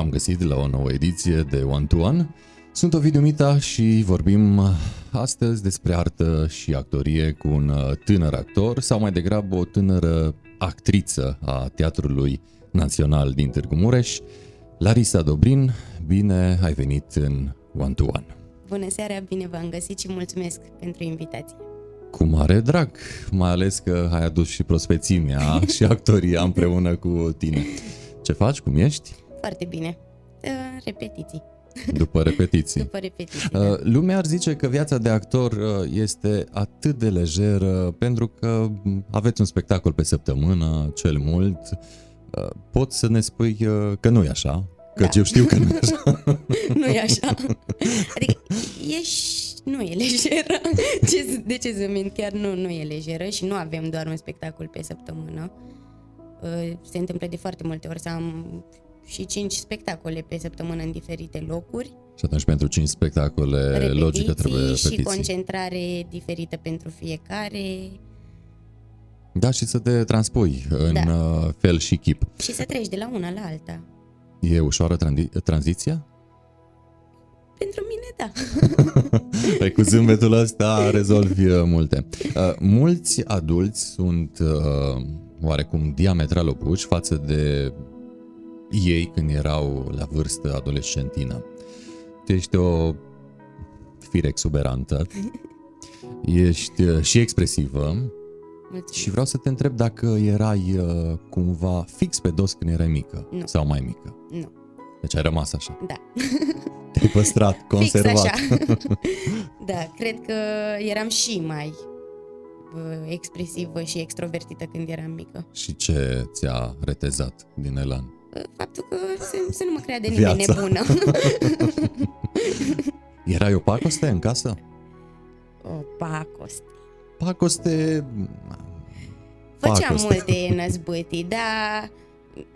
v-am găsit la o nouă ediție de One to One. Sunt Ovidiu Mita și vorbim astăzi despre artă și actorie cu un tânăr actor sau mai degrabă o tânără actriță a Teatrului Național din Târgu Mureș. Larisa Dobrin, bine ai venit în One to One. Bună seara, bine v-am găsit și mulțumesc pentru invitație. Cu mare drag, mai ales că ai adus și prospețimea și actoria împreună cu tine. Ce faci? Cum ești? Foarte bine. Uh, repetiții. După repetiții. După repetiții, da. Lumea ar zice că viața de actor uh, este atât de lejeră pentru că aveți un spectacol pe săptămână, cel mult. Uh, Poți să ne spui că nu e așa? Că da. eu știu că nu e așa. nu e așa. Adică ești nu e lejeră. Ce, de ce să mint? Chiar nu, nu e lejeră și nu avem doar un spectacol pe săptămână. Se întâmplă de foarte multe ori să am și cinci spectacole pe săptămână în diferite locuri. Și atunci pentru cinci spectacole repetiții logică trebuie repetiții. și concentrare diferită pentru fiecare. Da, și să te transpui în da. fel și chip. Și să treci de la una la alta. E ușoară tranzi- tranziția? Pentru mine, da. păi cu zâmbetul ăsta rezolvi uh, multe. Uh, mulți adulți sunt uh, oarecum diametral opuși față de ei când erau la vârstă adolescentină. Tu ești o fire exuberantă, ești uh, și expresivă Mulțumesc. și vreau să te întreb dacă erai uh, cumva fix pe dos când erai mică Nu. sau mai mică. Nu, Deci ai rămas așa. da. Te-ai păstrat, conservat. Fix așa. da, cred că eram și mai uh, expresivă și extrovertită când eram mică. Și ce ți-a retezat din elan? Uh, Faptul că să, să nu mă creadă nimeni Viața. nebună. Erai o pacoste în casă? o pacoste. Pacoste... Făceam pacoste. multe năzbâtii, dar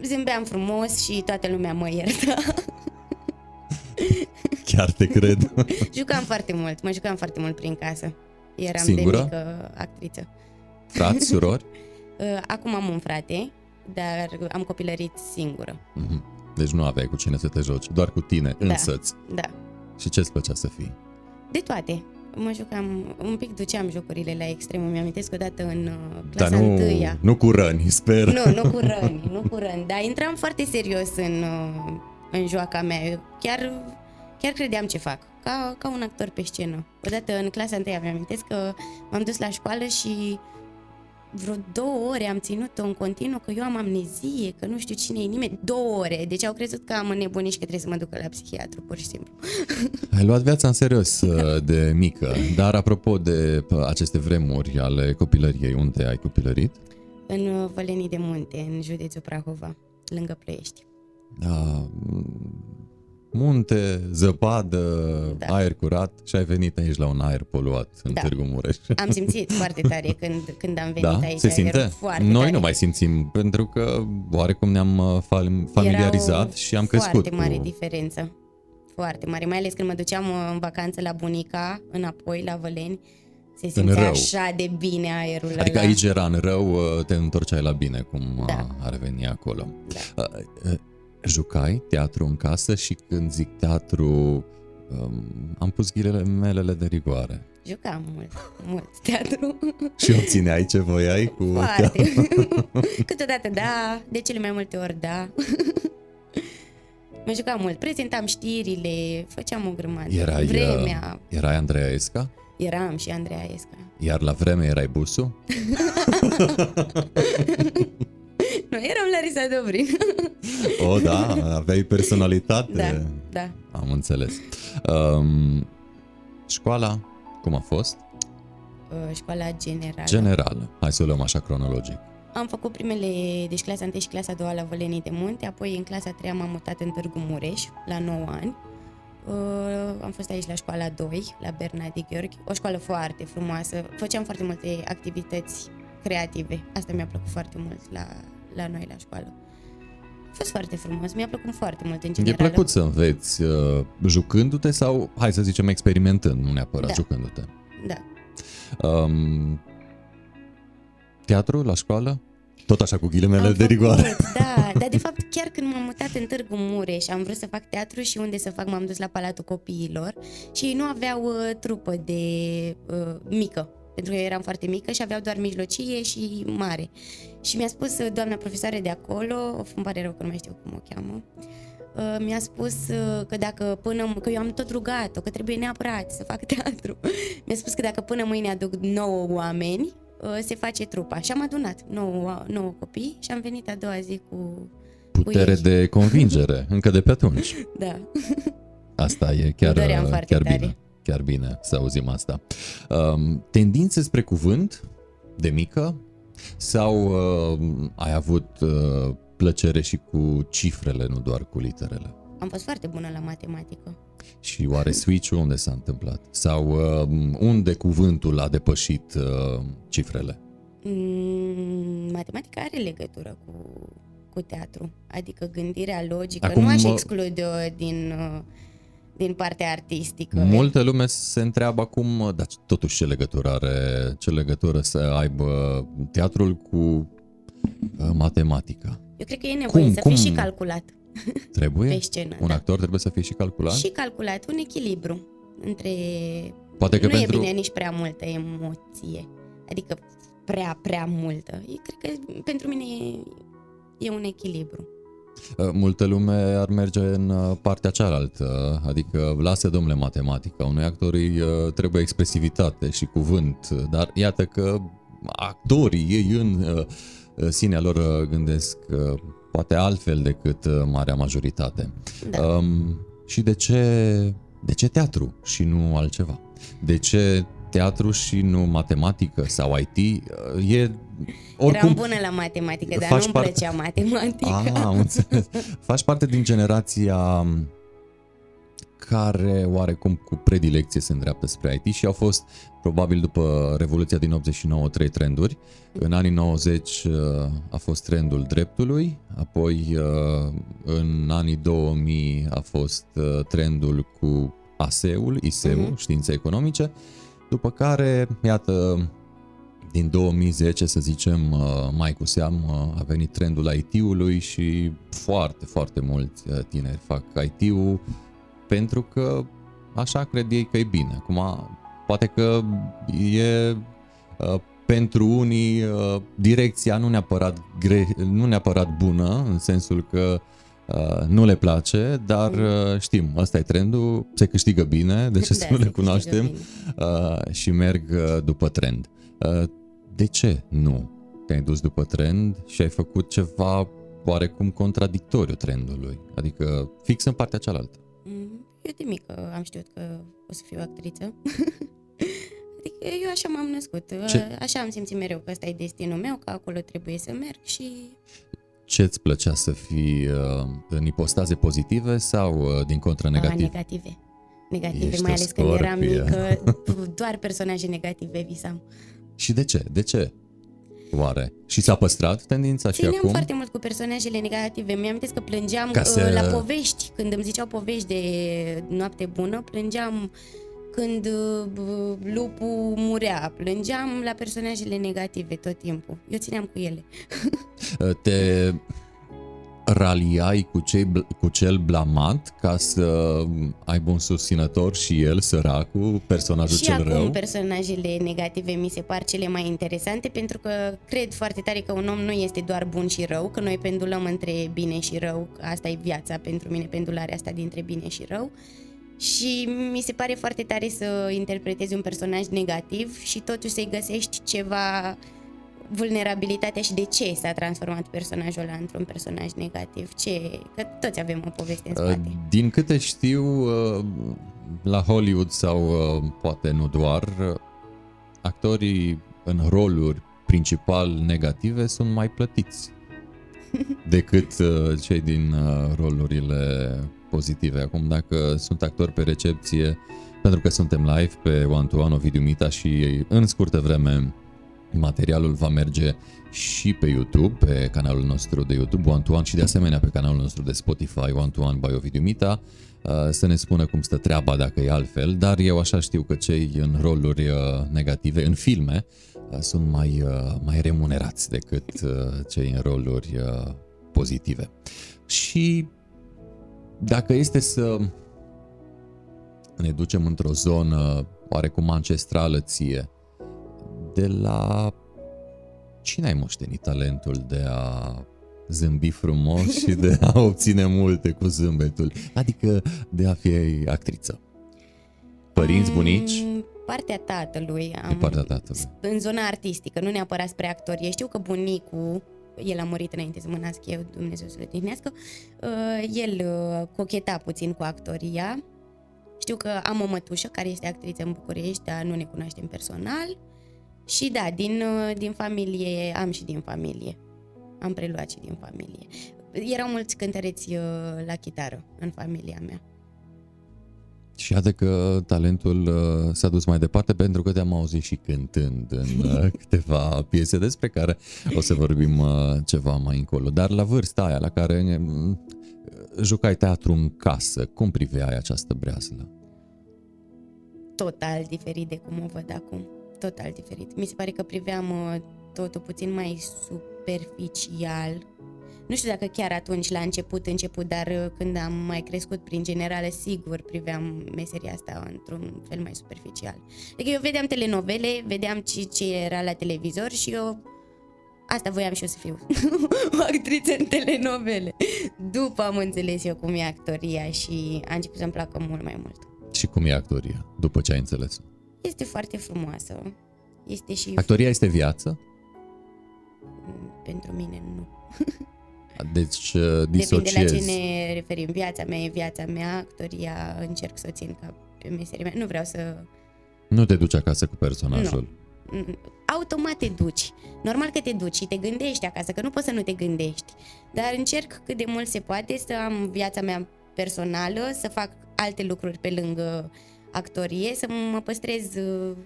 zâmbeam frumos și toată lumea mă iertă. Chiar te cred. jucam foarte mult, mă jucam foarte mult prin casă. Eram Singură? de mică actriță. Frați, surori? Uh, Acum am un frate, dar am copilărit singură. Mhm. Deci nu aveai cu cine să te joci, doar cu tine, Da. însăți. Da, Și ce-ți plăcea să fii? de toate. Mă jucam, un pic duceam jocurile la extrem. Îmi amintesc odată în uh, Dar clasa nu, întâia. nu cu răni, sper. Nu, nu cu răni, nu cu răni, dar intram foarte serios în, uh, în joaca mea. Eu chiar, chiar credeam ce fac, ca, ca un actor pe scenă. Odată în clasa întâia mi amintesc că m-am dus la școală și vreo două ore am ținut-o în continuu că eu am amnezie, că nu știu cine e nimeni. Două ore, deci au crezut că am înnebunit și că trebuie să mă ducă la psihiatru, pur și simplu. Ai luat viața în serios uh, de mică, dar apropo de uh, aceste vremuri ale copilăriei, unde ai copilărit? În uh, Vălenii de Munte, în județul Prahova, lângă Ploiești. Da, munte, zăpadă, Da. aer curat și ai venit aici la un aer poluat în Da. Târgu Mureș. Am simțit foarte tare când, când am venit Da? aici. Se simte? Era Foarte Noi tare. nu mai simțim, pentru că oarecum ne-am uh, fam- familiarizat Era o și am crescut Foarte mare cu... diferență. Foarte mare, mai ales când mă duceam uh, în vacanță la bunica, înapoi la Văleni, se simțea rău. așa de bine aerul Adică ăla. aici era în rău, uh, te întorceai la bine, cum uh, Da. ar veni acolo. Da. Uh, uh, Jucai teatru în casă și când zic teatru, um, am pus ghilele melele de rigoare. Jucam mult, mult teatru. Și obțineai ce voiai cu Foarte. Câteodată da, de cele mai multe ori da. mă jucam mult, prezentam știrile, făceam o grămadă. Erai, uh, Vremea, erai Andreea Esca? eram și Andreea Esca. Iar la vreme erai Busu? Nu, eram Larisa Dobrin. O, da, aveai personalitate. da, da. Am înțeles. Um, școala, cum a fost? Uh, Școala generală. General. Hai să o luăm așa cronologic. Am făcut primele, deci clasa 1 și clasa 2 la Vălenii de Munte, apoi în clasa 3 m-am mutat în Târgu Mureș, la 9 ani. Uh, am fost aici la școala 2, la Bernardi Gheorghe, o școală foarte frumoasă. Făceam foarte multe activități creative. Asta mi-a plăcut foarte mult la, la noi la școală. A fost foarte frumos, mi-a plăcut foarte mult în E general. plăcut să înveți uh, jucându-te sau, hai să zicem, experimentând, nu neapărat Da. jucându-te. Da. Um, teatru la școală? Tot așa cu ghilimele Am de rigoare. Făcut, da, dar de fapt chiar când m-am mutat în Târgu Mureș am vrut să fac teatru și unde să fac m-am dus la Palatul Copiilor și ei nu aveau uh, trupă de uh, mică pentru că eu eram foarte mică și aveau doar mijlocie și mare. Și mi-a spus uh, doamna profesoară de acolo, îmi pare rău că nu mai știu cum o cheamă, uh, mi-a spus uh, că dacă până, că eu am tot rugat-o, că trebuie neapărat să fac teatru. mi-a spus că dacă până mâine aduc 9 oameni, uh, se face trupa. Și am adunat 9, 9 copii și am venit a doua zi cu Putere ei. de convingere, încă de pe atunci. Da. Asta e chiar, Îmi doream foarte chiar tare. Bine. Chiar bine să auzim asta. Um, tendințe spre cuvânt de mică sau uh, ai avut uh, plăcere și cu cifrele, nu doar cu literele? Am fost foarte bună la matematică. Și oare switch-ul unde s-a întâmplat? Sau uh, unde cuvântul a depășit uh, cifrele? Mm, matematica are legătură cu, cu teatru, adică gândirea logică. Acum, nu aș mă- exclude-o din, uh, din partea artistică. Multă lume se întreabă acum, uh, dar totuși ce legătură are, ce legătură să aibă teatrul cu uh, matematica? Eu cred că e nevoie Cum- să cum? fii și calculat Trebuie? pe scenă. Un da. actor trebuie să fie și calculat? Și calculat, un echilibru între... Poate că nu pentru... e bine nici prea multă emoție, adică prea, prea multă. Eu cred că pentru mine e, e un echilibru. Uh, Multă lume ar merge în uh, partea cealaltă, adică lasă domnule matematica, unui actor îi uh, trebuie expresivitate și cuvânt, dar iată că actorii ei în uh, uh, sinea lor uh, gândesc uh, poate altfel decât uh, marea majoritate. Da. Um, și de ce, de ce teatru și nu altceva? De ce teatru și nu matematică sau IT? Uh, E oricum Eram bună la matematică, dar faci nu-mi parte- plăcea matematica. Ah, am înțeles. Faci parte din generația care oarecum cu predilecție se îndreaptă spre IT și au fost probabil după Revoluția din 89 trei trenduri. În anii 90 uh, a fost trendul dreptului, apoi uh, în anii 2000 a fost uh, trendul cu ASE-ul, ISE-ul, Mhm. științe economice, după care, iată, din 2010, să zicem, uh, mai cu seamă, a venit trendul IT-ului și foarte, foarte mulți uh, tineri fac IT-ul pentru că așa cred ei că e bine. Acum, poate că e uh, pentru unii uh, direcția nu neapărat, gre- nu neapărat bună, în sensul că uh, nu le place, dar uh, știm, ăsta e trendul, se câștigă bine, de ce Da, să nu se le câștigă cunoaștem bine. uh, și merg uh, după trend. Uh, de ce nu te-ai dus după trend și ai făcut ceva oarecum contradictoriu trendului? Adică fix în partea cealaltă. Mm, Eu de mică am știut că o să fiu actriță. adică eu așa m-am născut. Ce- Așa am simțit mereu că ăsta e destinul meu, că acolo trebuie să merg și Ce îți plăcea să fii uh, în ipostaze pozitive sau uh, din contră a, negativ? negative. Negative, Ești mai o ales când eram scorpie. mică, doar personaje negative visam. Și de ce? De ce? Oare? Și s-a păstrat tendința și Țineam acum? foarte mult cu personajele negative. Mi-am că plângeam Ca Ca să- să... la povești, când îmi ziceau povești de noapte bună, plângeam când uh, lupul murea, plângeam la personajele negative tot timpul. Eu țineam cu ele. Uh, Te raliai cu, cei, bl- cu cel blamat ca să aibă un susținător și el, săracul, personajul și cel acum rău? personajele negative mi se par cele mai interesante pentru că cred foarte tare că un om nu este doar bun și rău, că noi pendulăm între bine și rău, că asta e viața pentru mine, pendularea asta dintre bine și rău. Și mi se pare foarte tare să interpretezi un personaj negativ și totuși să-i găsești ceva vulnerabilitatea și de ce s-a transformat personajul ăla într-un personaj negativ. Ce? Că toți avem o poveste în Uh, spate. Din câte știu, uh, la Hollywood sau uh, poate nu doar, uh, actorii în roluri principal negative sunt mai plătiți decât uh, cei din uh, rolurile pozitive. Acum, dacă sunt actori pe recepție, pentru că suntem live pe One to One Ovidiu Mita și în scurtă vreme Materialul va merge și pe YouTube, pe canalul nostru de YouTube One to One și de asemenea pe canalul nostru de Spotify One to One by Ovidiu Mita uh, să ne spună cum stă treaba dacă e altfel, dar eu așa știu că cei în roluri uh, negative, în filme, uh, sunt mai, mai remunerați decât cei în roluri pozitive. Și dacă este să ne ducem într-o zonă oarecum ancestrală ție, de la cine ai moștenit talentul de a zâmbi frumos și de a obține multe cu zâmbetul? Adică de a fi actriță. Părinți, mm, bunici? Partea tatălui. Am, de partea tatălui. În zona artistică, nu neapărat spre actorie. Știu că bunicul el a murit înainte să mă nasc eu, Dumnezeu să le tihnească, uh, el uh, cocheta puțin cu actoria. Știu că am o mătușă care este actriță în București, dar nu ne cunoaștem personal. Și da, din, uh, din familie, am și din familie. Am preluat și din familie. Erau mulți cântăreți la chitară în familia mea. Și iată că talentul uh, s-a dus mai departe pentru că te-am auzit și cântând în uh, câteva piese despre care o să vorbim uh, ceva mai încolo. Dar la vârsta aia la care jucai teatru în casă, cum priveai această breaslă? Total diferit de cum o văd acum. Total diferit. Mi se pare că priveam totul puțin mai superficial nu știu dacă chiar atunci, la început, început, dar uh, când am mai crescut prin generale, sigur priveam meseria asta într-un fel mai superficial. Adică eu vedeam telenovele, vedeam ce, ce era la televizor și eu asta voiam și eu să fiu o actriță în telenovele. După am înțeles eu cum e actoria și a început să-mi placă mult mai mult. Și cum e actoria, după ce ai înțeles Este foarte frumoasă. Este și... Actoria este viață? Pentru mine nu. Deci disociezi. Depinde la ce ne referim. Viața mea e viața mea, actoria încerc să o țin ca pe meseria mea. Nu vreau să... Nu te duci acasă cu personajul. Nu. Automat te duci. Normal că te duci și te gândești acasă, că nu poți să nu te gândești. Dar încerc cât de mult se poate să am viața mea personală, să fac alte lucruri pe lângă actorie, să mă păstrez uh,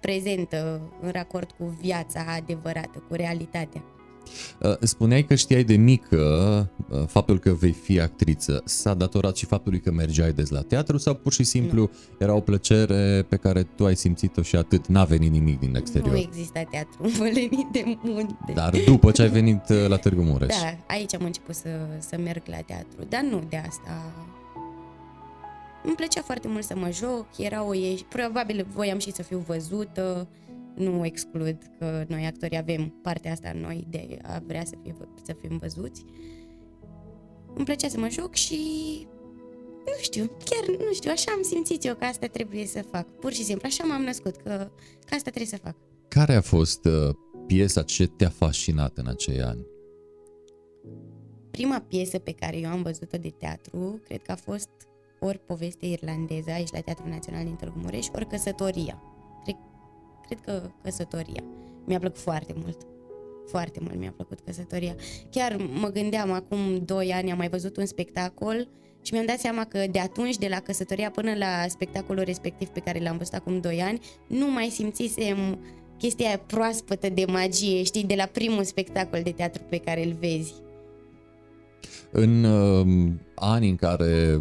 prezentă în racord cu viața adevărată, cu realitatea. Uh, spuneai că știai de mică uh, faptul că vei fi actriță. S-a datorat și faptului că mergeai des la teatru sau pur și simplu nu. era o plăcere pe care tu ai simțit-o și atât? N-a venit nimic din exterior. Nu exista teatru venit de munte. Dar după ce ai venit uh, la Târgu Mureș. Da, aici am început să, să merg la teatru, dar nu de asta. Îmi plăcea foarte mult să mă joc, era o ieși... Probabil voiam și să fiu văzută, nu exclud că noi actori avem partea asta noi de a vrea să, fie, să fim văzuți. Îmi plăcea să mă joc și nu știu, chiar nu știu, așa am simțit eu că asta trebuie să fac. Pur și simplu, așa m-am născut, că, că asta trebuie să fac. Care a fost uh, piesa ce te-a fascinat în acei ani? Prima piesă pe care eu am văzut-o de teatru, cred că a fost ori poveste irlandeză aici la Teatrul Național din Târgu Mureș, ori căsătoria cred că căsătoria. Mi-a plăcut foarte mult. Foarte mult mi-a plăcut căsătoria. Chiar mă gândeam, acum 2 ani am mai văzut un spectacol și mi-am dat seama că de atunci, de la căsătoria până la spectacolul respectiv pe care l-am văzut acum 2 ani, nu mai simțisem chestia aia proaspătă de magie, știi, de la primul spectacol de teatru pe care îl vezi. În uh, ani în care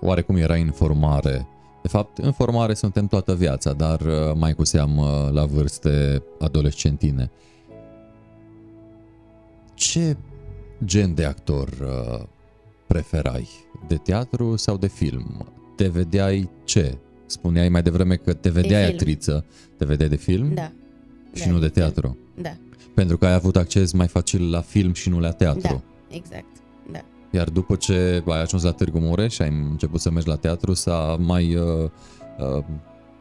oarecum era informare, de fapt, în formare suntem toată viața, dar uh, mai cu seamă la vârste adolescentine. Ce gen de actor uh, preferai? De teatru sau de film? Te vedeai ce? Spuneai mai devreme că te vedeai de actriță. Te vedeai de film? Da. Și da, nu de teatru? Da. Pentru că ai avut acces mai facil la film și nu la teatru. Da, exact. Da. Iar după ce ai ajuns la Târgu Mureș și ai început să mergi la teatru, s-a mai uh, uh,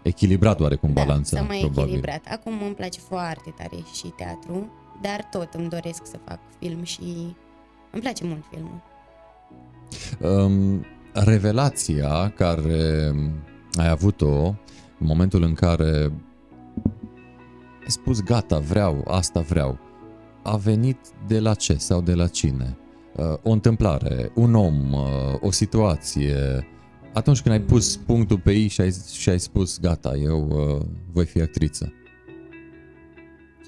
echilibrat oarecum da, balanța. s-a mai probabil. echilibrat. Acum îmi place foarte tare și teatru, dar tot îmi doresc să fac film și îmi place mult filmul. Um, revelația care ai avut-o în momentul în care ai spus gata, vreau, asta vreau, a venit de la ce sau de la cine? Uh, o întâmplare, un om, uh, o situație, atunci când ai pus punctul pe ei și ai, și ai spus gata, eu uh, voi fi actriță?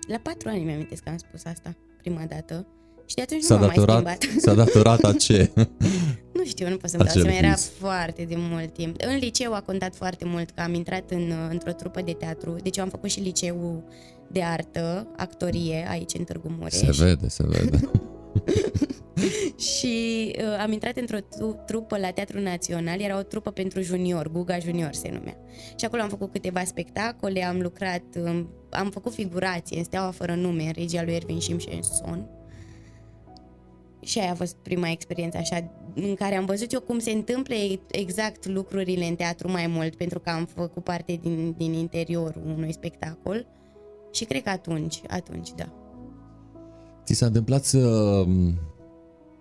la patru ani mi-am amintesc că am spus asta prima dată. Și de atunci S-a nu m-am mai datorat, schimbat. s-a datorat a ce? Nu știu, nu pot să-mi dau Acel seama, era vis. foarte de mult timp. În liceu a contat foarte mult că am intrat în, într-o trupă de teatru, deci eu am făcut și liceu de artă, actorie, aici în Târgu Mureș. Se vede, se vede. Și uh, am intrat într-o tu- trupă la Teatrul Național, era o trupă pentru junior, Guga Junior se numea. Și acolo am făcut câteva spectacole, am lucrat, um, am făcut figurație în Steaua fără nume, în regia lui Ervin Simșenson. Și aia a fost prima experiență așa în care am văzut eu cum se întâmplă e- exact lucrurile în teatru mai mult, pentru că am făcut parte din, din interiorul unui spectacol. Și cred că atunci, atunci, da. Ți s-a întâmplat să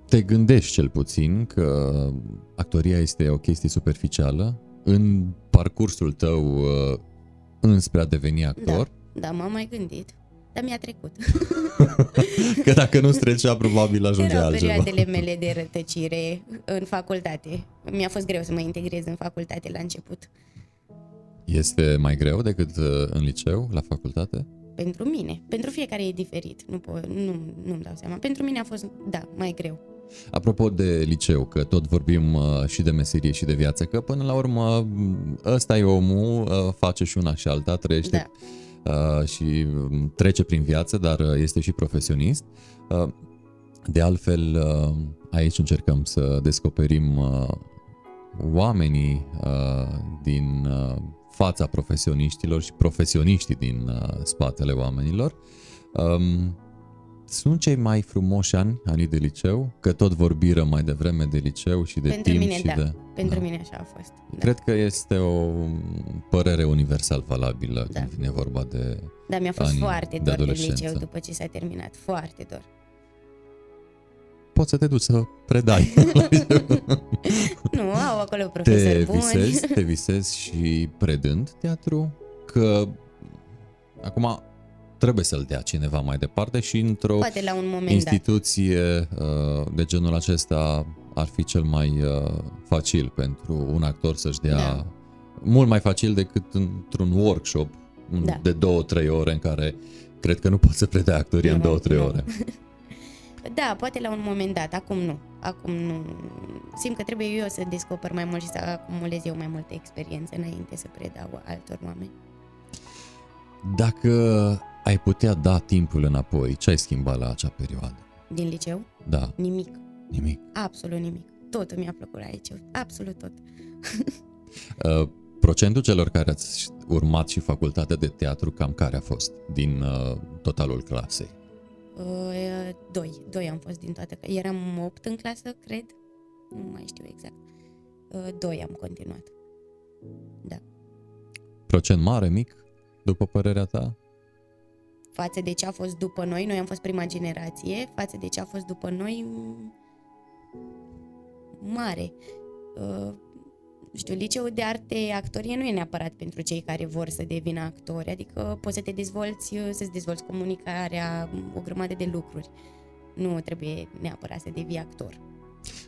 te gândești cel puțin că actoria este o chestie superficială în parcursul tău uh, înspre a deveni actor? Da, da m-am mai gândit. Dar mi-a trecut. Că dacă nu trecea, probabil ajungea Erau altceva. perioadele mele de rătăcire în facultate. Mi-a fost greu să mă integrez în facultate la început. Este mai greu decât uh, în liceu, la facultate? Pentru mine. Pentru fiecare e diferit. Nu po- nu, nu-mi dau seama. Pentru mine a fost, da, mai greu. Apropo de liceu, că tot vorbim uh, și de meserie și de viață, că până la urmă m, ăsta e omul, uh, face și una și alta, trăiește uh, și um, trece prin viață, dar uh, este și profesionist. Uh, De altfel, uh, aici încercăm să descoperim uh, oamenii uh, din uh, fața profesioniștilor și profesioniștii din uh, spatele oamenilor. Um, sunt cei mai frumoși ani, anii de liceu? Că tot vorbiră mai devreme de liceu și de Pentru timp mine, și da. de... Pentru da. mine așa a fost. Da. Cred că este o părere universal valabilă Da. când vine vorba de... Dar mi-a fost anii foarte de dor de, adolescență. liceu după ce s-a terminat. Foarte dor. Poți să te duci să predai. Nu, au acolo profesori te buni. visezi, te visezi și predând teatru? Că acum trebuie să-l dea cineva mai departe și într-o Poate la un moment dat. instituție uh, de genul acesta ar fi cel mai uh, facil pentru un actor să-și dea Da. mult mai facil decât într-un workshop un- Da. de două-trei ore în care cred că nu poți să predai actoria în Nu, două-trei nu. ore. Da, poate la un moment dat, acum nu. Acum nu. Simt că trebuie eu să descoper mai mult și să acumulez eu mai multe experiențe înainte să predau altor oameni. Dacă ai putea da timpul înapoi, ce ai schimbat la acea perioadă? Din liceu? Da, Nimic. nimic. Absolut nimic. Totul mi-a plăcut la liceu. Absolut tot. Uh, procentul celor care ați urmat și facultatea de teatru, cam care a fost din uh, totalul clasei? Uh, doi. Doi am fost din toate. Eram opt în clasă, cred. Nu mai știu exact. Uh, doi am continuat. Da. Procent mare, mic, după părerea ta? Față de ce a fost după noi, noi am fost prima generație, față de ce a fost după noi, m- mare. Uh, nu știu, liceul de arte actorie nu e neapărat pentru cei care vor să devină actori, adică poți să te dezvolți, uh, să-ți dezvolți comunicarea, o grămadă de lucruri. Nu trebuie neapărat să devii actor.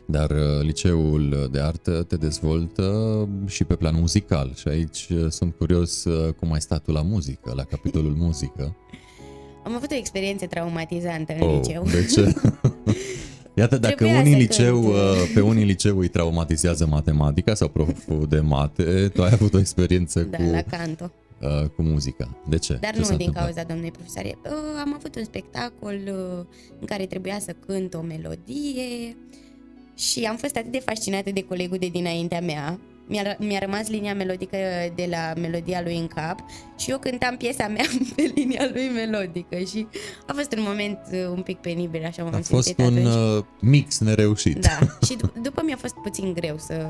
Dar uh, liceul de artă te dezvoltă și pe plan muzical și aici uh, sunt curios uh, cum ai stat tu la muzică, la capitolul muzică. Am avut o experiență traumatizantă în liceu. de ce? Iată, dacă Trebuia unii să liceu, cânt. uh, pe unii liceu îi traumatizează matematica sau proful de mate, tu ai avut o experiență da, cu, la canto. uh, cu muzica. De ce? Dar ce nu s-a din întâmplat? cauza domnului profesoare. Uh, Am avut un spectacol uh, în care trebuia să cânt o melodie și am fost atât de fascinată de colegul de dinaintea mea. Mi-a, mi-a rămas linia melodică de la melodia lui în cap și eu cântam piesa mea pe linia lui melodică și a fost un moment uh, un pic penibil, așa m-am A fost simțit un atunci. uh, mix nereușit. Da, și dup- după mi-a fost puțin greu să,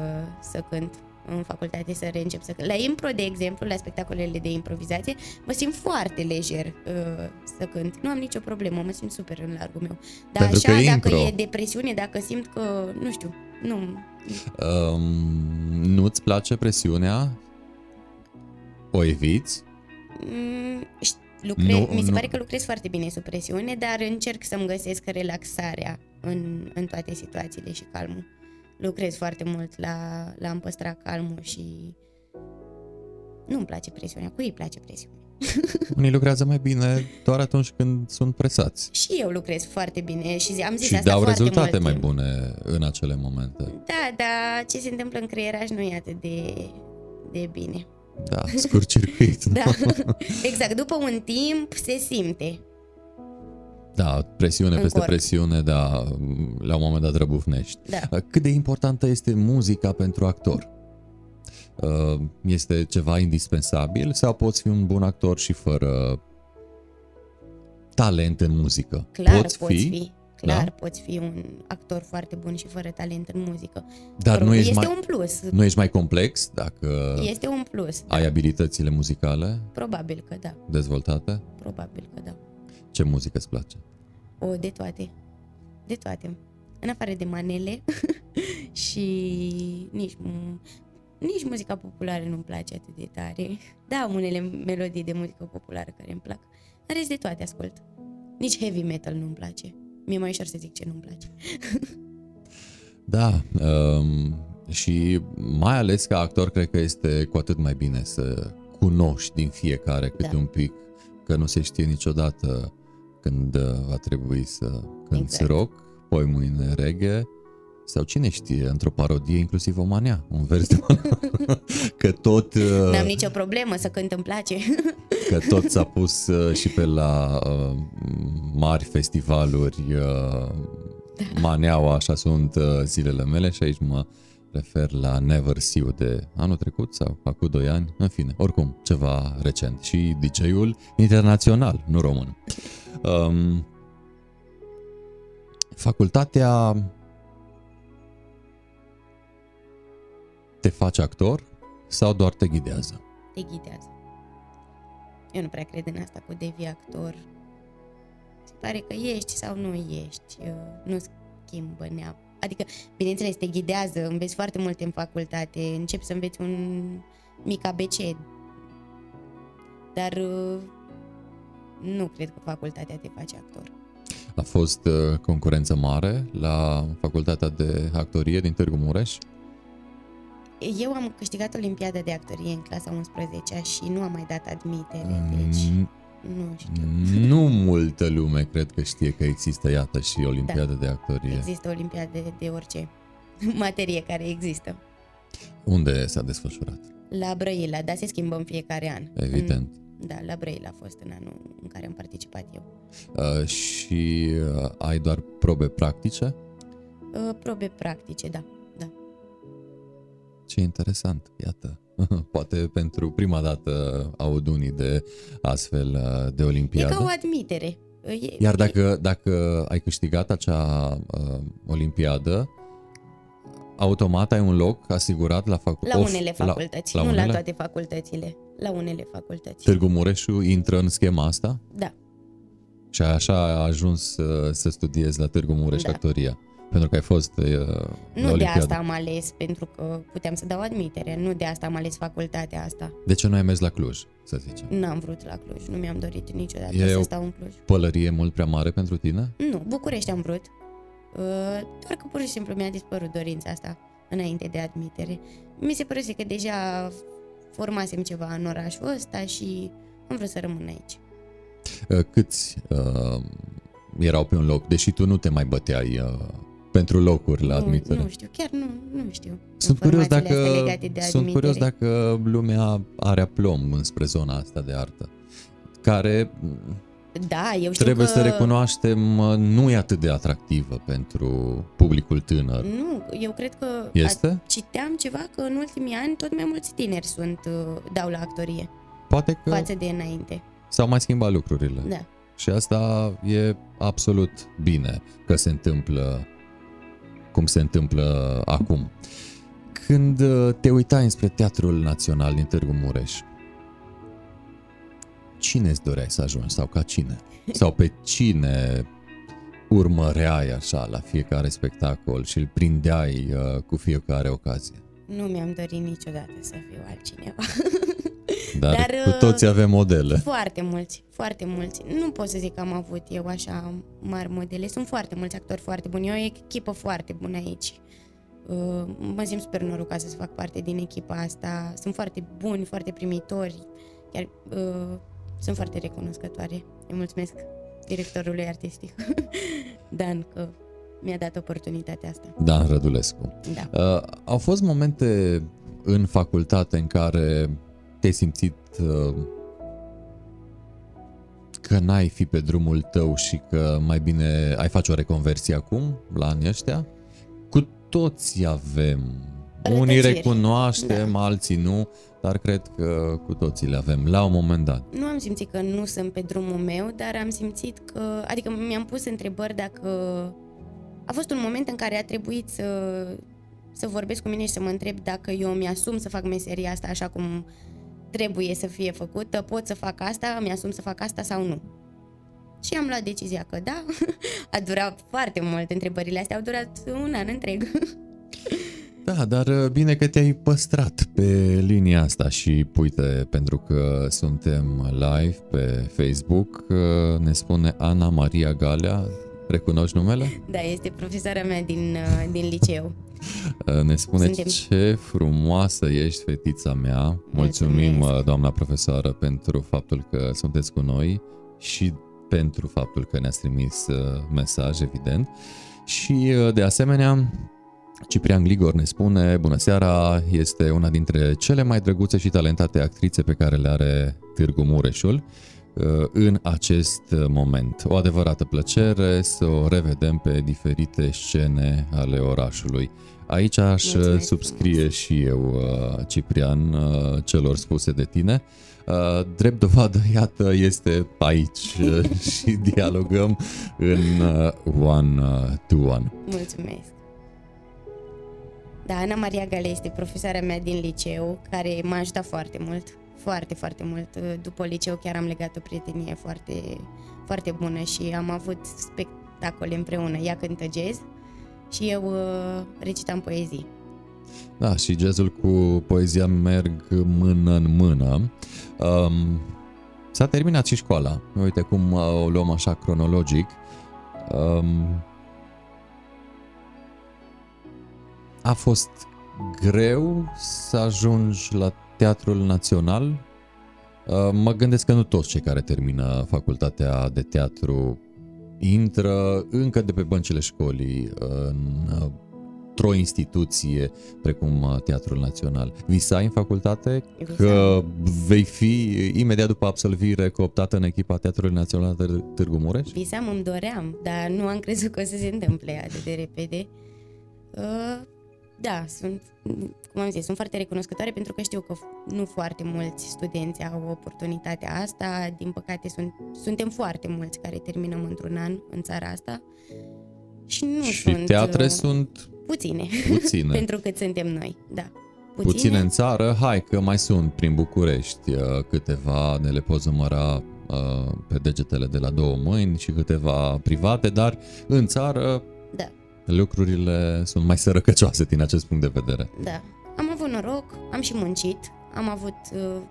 să cânt în facultate, să reîncep să cânt. La impro, de exemplu, la spectacolele de improvizație, mă simt foarte lejer uh, să cânt. Nu am nicio problemă, mă simt super în largul meu. Dar Pentru că așa, e dacă impro. e depresiune, dacă simt că, nu știu, nu... Um, nu-ți place presiunea? O eviți? Mm, ș- Lucre, Nu, mi se nu. pare că lucrez foarte bine sub presiune, dar încerc să-mi găsesc relaxarea în, în toate situațiile și calmul. Lucrez foarte mult la, la a-mi păstra calmul și nu-mi place presiunea. Cui îi place presiunea? Unii lucrează mai bine doar atunci când sunt presați. Și eu lucrez foarte bine și zi- am zis Și asta dau foarte rezultate mult mai timp. bune în acele momente. Da, dar ce se întâmplă în creieraș nu e atât de, de bine. Da, scurt circuit. Da, exact. După un timp se simte. Da, presiune În peste corp. presiune, da, la un moment dat răbufnești. Da. Cât de importantă este muzica pentru actor? Uh, Este ceva indispensabil sau poți fi un bun actor și fără talent în muzică? Clar poți, poți fi. Clar, Da? poți fi un actor foarte bun și fără talent în muzică. Dar nu ești, este mai, un plus. nu ești mai complex dacă Este un plus. ai abilitățile muzicale Probabil că da. dezvoltate? Probabil că da. Ce muzică îți place? O, de toate. De toate. În afară de manele și nici, mu- nici muzica populară nu-mi place atât de tare. Da, am unele melodii de muzică populară care îmi plac. În rest de toate ascult. Nici heavy metal nu-mi place. Mi-e mai ușor să zic ce nu-mi place. Da, um, și mai ales ca actor cred că este cu atât mai bine să cunoști din fiecare câte Da. un pic, că nu se știe niciodată când uh, va trebui să cânti Exact. rock, poi mâine reggae, sau cine știe, într-o parodie inclusiv o manea, un vers de că tot, uh, N-am nicio problemă să cânt îmi place. că tot s-a pus uh, și pe la uh, mari festivaluri uh, maneaua, așa sunt uh, zilele mele și aici mă refer la Never See You de anul trecut sau acum 2 ani, în fine, oricum, ceva recent și DJ-ul internațional, nu român. Um, facultatea te face actor sau doar te ghidează? Te ghidează. Eu nu prea cred în asta cu devii actor. Se pare că ești sau nu ești. uh, Nu schimbă neapărat. Adică, bineînțeles, te ghidează, înveți foarte multe în facultate, începi să înveți un mic ABC. Dar uh, nu cred că facultatea te face actor. A fost uh, concurență mare la facultatea de actorie din Târgu Mureș? Eu am câștigat Olimpiada de actorie în clasa 11 și nu am mai dat admitere, deci Mm, nu știu. Nu multă lume cred că știe că există, iată, și Olimpiada de actorie. Există Olimpiade de orice materie care există. Unde s-a desfășurat? La Brăila, dar se schimbă în fiecare an. Evident. În, da, la Brăila a fost în anul în care am participat eu. Uh, și uh, ai doar probe practice? Uh, Probe practice, da. Da. Ce interesant, iată. Poate pentru prima dată aud unii de astfel uh, de E Olimpiadă. ca o admitere. Uh, E, Iar dacă, dacă ai câștigat acea uh, olimpiadă, automat ai un loc asigurat la, facu- La of- unele facultăți, la, nu la la unele? toate facultățile. La unele facultăți. Târgu Mureșu intră în schema asta Da. și așa a ajuns uh, să studiezi la Târgu Mureș Da. actoria. Pentru că ai fost uh, la Nu de Olimpiadă. asta am ales, pentru că puteam să dau admitere. Nu de asta am ales facultatea asta. De ce nu ai mers la Cluj, să zicem? N-am vrut la Cluj, nu mi-am dorit niciodată E să o- stau în Cluj. Pălărie mult prea mare pentru tine? Nu, București am vrut. Uh, Doar că pur și simplu mi-a dispărut dorința asta înainte de admitere. Mi se păruse că deja formasem ceva în orașul ăsta și am vrut să rămân aici. Uh, Câți uh, erau pe un loc, deși tu nu te mai băteai uh, pentru locuri la nu, admitere? nu știu, chiar nu, nu știu. Sunt curios, informațiile dacă, astea legate de sunt curios admitere. dacă lumea are aplomb înspre zona asta de artă, care Da, eu știu trebuie că... să recunoaștem nu e atât de atractivă pentru publicul tânăr. Nu, eu cred că Este? A, citeam ceva că în ultimii ani tot mai mulți tineri sunt uh, dau la actorie Poate că față de înainte. s-au mai schimbat lucrurile. Da. Și asta e absolut bine că se întâmplă cum se întâmplă acum. Când uh, te uitai înspre Teatrul Național din Târgu Mureș, cine îți doreai să ajungi sau ca cine? Sau pe cine urmăreai așa la fiecare spectacol și îl prindeai uh, cu fiecare ocazie? Nu mi-am dorit niciodată să fiu altcineva. Dar, Dar, cu uh, toți avem modele. Foarte mulți, foarte mulți. Nu pot să zic că am avut eu așa mari modele. Sunt foarte mulți actori foarte buni. E o echipă foarte bună aici. Uh, Mă simt super norocoasă să fac parte din echipa asta. Sunt foarte buni, foarte primitori. Chiar uh, sunt foarte recunoscătoare. Îi mulțumesc directorului artistic, Dan, că mi-a dat oportunitatea asta. Dan Rădulescu. Da. Uh, au fost momente în facultate în care te-ai simțit uh, că n-ai fi pe drumul tău și că mai bine ai face o reconversie acum, la anii ăștia? Cu toți avem. Unii Rătăciri. recunoaștem, Da. alții nu, dar cred că cu toții le avem la un moment dat. Nu am simțit că nu sunt pe drumul meu, dar am simțit că, adică mi-am pus întrebări dacă a fost un moment în care a trebuit să, să vorbesc cu mine și să mă întreb dacă eu mi-asum să fac meseria asta așa cum trebuie să fie făcută, pot să fac asta, mi-asum să fac asta sau nu. Și am luat decizia că da, a durat foarte mult, întrebările astea au durat un an întreg. Da, dar uh, bine că te-ai păstrat pe linia asta și uite, pentru că suntem live pe Facebook, uh, ne spune Ana Maria Galea, recunoști numele? Da, este profesoara mea din, uh, din liceu. Uh, Ne spune Suntem- ce frumoasă ești, fetița mea. Mulțumim, Mulțumesc. uh, doamna profesoară, pentru faptul că sunteți cu noi și pentru faptul că ne-ați trimis uh, mesaj, evident. Și, uh, de asemenea, Ciprian Gligor ne spune, bună seara, este una dintre cele mai drăguțe și talentate actrițe pe care le are Târgu Mureșul uh, în acest moment. O adevărată plăcere să o revedem pe diferite scene ale orașului. Aici aș Mulțumesc subscrie frumos. și eu, uh, Ciprian, uh, celor spuse de tine. Uh, Drept dovadă, iată, este aici uh, și dialogăm în uh, one-to-one. Mulțumesc. Da, Ana Maria Gale este profesoara mea din liceu, care m-a ajutat foarte mult, foarte, foarte mult. După liceu chiar am legat o prietenie foarte, foarte bună și am avut spectacole împreună. Ea cântă jazz și eu uh, recitam poezii. Da, și jazzul cu poezia merg mână în mână. Um, s-a terminat și școala. Uite cum uh, o luăm așa cronologic. Um, a fost greu să ajungi la Teatrul Național. Uh, mă gândesc că nu toți cei care termină facultatea de teatru intră încă de pe băncile școlii în uh, într-o instituție precum uh, Teatrul Național. Visai în facultate Visam. că vei fi imediat după absolvire cooptată în echipa Teatrului Național de Târgu Mureș? Visam, îmi doream, dar nu am crezut că o să se întâmple atât de repede. Uh, da, sunt, cum am zis, sunt foarte recunoscătoare pentru că știu că nu foarte mulți studenți au oportunitatea asta. Din păcate, sunt, suntem foarte mulți care terminăm într-un an în țara asta. Și nu și sunt teatre uh, sunt puține, puține. pentru cât suntem noi. Da. Puține în țară, hai că mai sunt prin București uh, câteva, ne le poți număra uh, pe degetele de la două mâini și câteva private, dar în țară Da, lucrurile sunt mai sărăcăcioase din acest punct de vedere. da. Am avut noroc, am și muncit, am avut uh,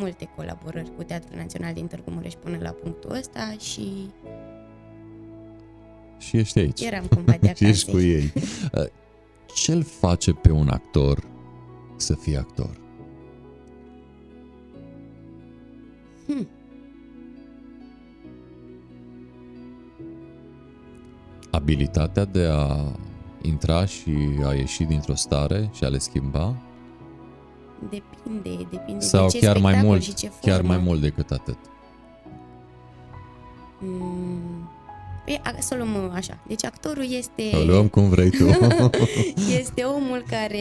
multe colaborări cu Teatrul Național din Târgu Mureș până la punctul ăsta și Și ești aici. eram cumva de și acasă. ești cu ei. Uh, Ce-l face pe un actor să fie actor? Hmm. Abilitatea de a intra și a ieși dintr-o stare și a le schimba? Depinde, depinde Sau de ce chiar mai spectacol mult, și ce chiar formă. mai mult decât atât? Mm. Păi, a- să o luăm uh, așa. Deci actorul este, O luăm cum vrei tu. este omul care,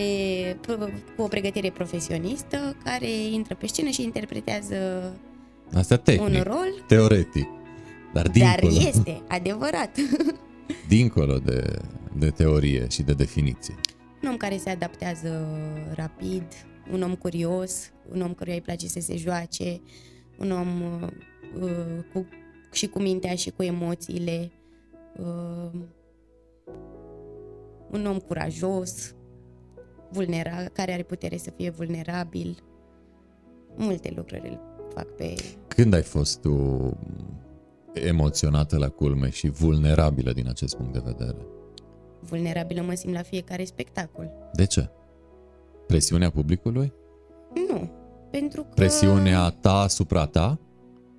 p- cu o pregătire profesionistă, care intră pe scenă și interpretează Asta tehnic, un rol, teoretic. Dar dincolo, dar este adevărat. dincolo de, de teorie și de definiție. Un om care se adaptează rapid, un om curios, un om căruia îi place să se joace, un om uh, uh, cu, și cu mintea și cu emoțiile, uh, un om curajos, vulnera, care are putere să fie vulnerabil. Multe lucruri îl fac pe... Când ai fost tu emoționată la culme și vulnerabilă din acest punct de vedere? Vulnerabilă mă simt la fiecare spectacol. De ce? Presiunea publicului? Nu, pentru că... Presiunea ta asupra ta?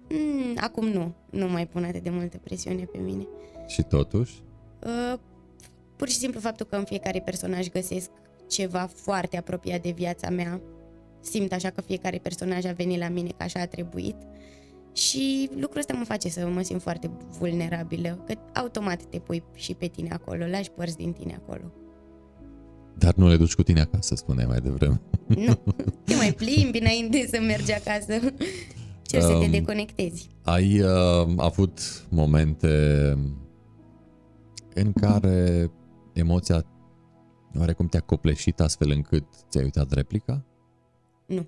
Mm, acum nu. Nu mai pun atât de multă presiune pe mine. Și totuși? Uh, pur și simplu faptul că în fiecare personaj găsesc ceva foarte apropiat de viața mea. Simt așa că fiecare personaj a venit la mine ca așa a trebuit. Și lucrul ăsta mă face să mă simt foarte vulnerabilă, că automat te pui și pe tine acolo, lași părți din tine acolo. Dar nu le duci cu tine acasă, spuneai mai devreme. Nu, te mai plimbi înainte să mergi acasă. Ce um, să te um, deconectezi. Ai uh, avut momente în care emoția oarecum te-a copleșit astfel încât ți-ai uitat replica? Nu.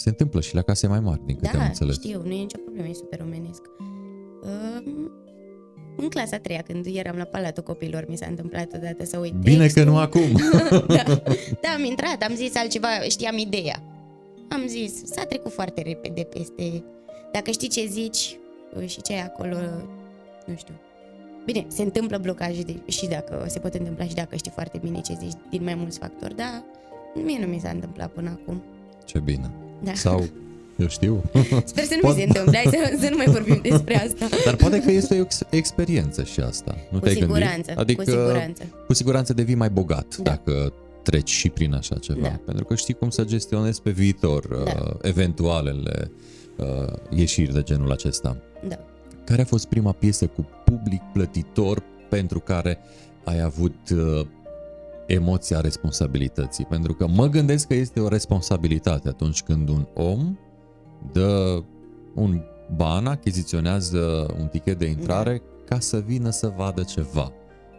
Se întâmplă și la case mai mari, din câte da, am înțeles. știu, nu e nicio problemă, e super omenesc. Uh, în clasa a treia, când eram la Palatul Copilor, mi s-a întâmplat odată să uit Bine textul. că nu acum! da, da, am intrat, am zis altceva, știam ideea. Am zis, s-a trecut foarte repede peste... Dacă știi ce zici uh, și ce e acolo, nu știu. Bine, se întâmplă blocaje de, și dacă se pot întâmpla și dacă știi foarte bine ce zici din mai mulți factori, dar mie nu mi s-a întâmplat până acum. Ce bine. Da. Sau eu știu. Sper să nu poate... mi se întâmple, hai să, să nu mai vorbim despre asta. Dar poate că este o ex- experiență și asta. Nu cu te-ai siguranță, gândit? Adică, cu siguranță. Cu siguranță devii mai bogat da. dacă treci și prin așa ceva. Da. Pentru că știi cum să gestionezi pe viitor Da. uh, eventualele uh, ieșiri de genul acesta. Da. Care a fost prima piesă cu public plătitor pentru care ai avut uh, emoția responsabilității? Pentru că mă gândesc că este o responsabilitate atunci când un om dă un ban, achiziționează un tichet de intrare da. ca să vină să vadă ceva.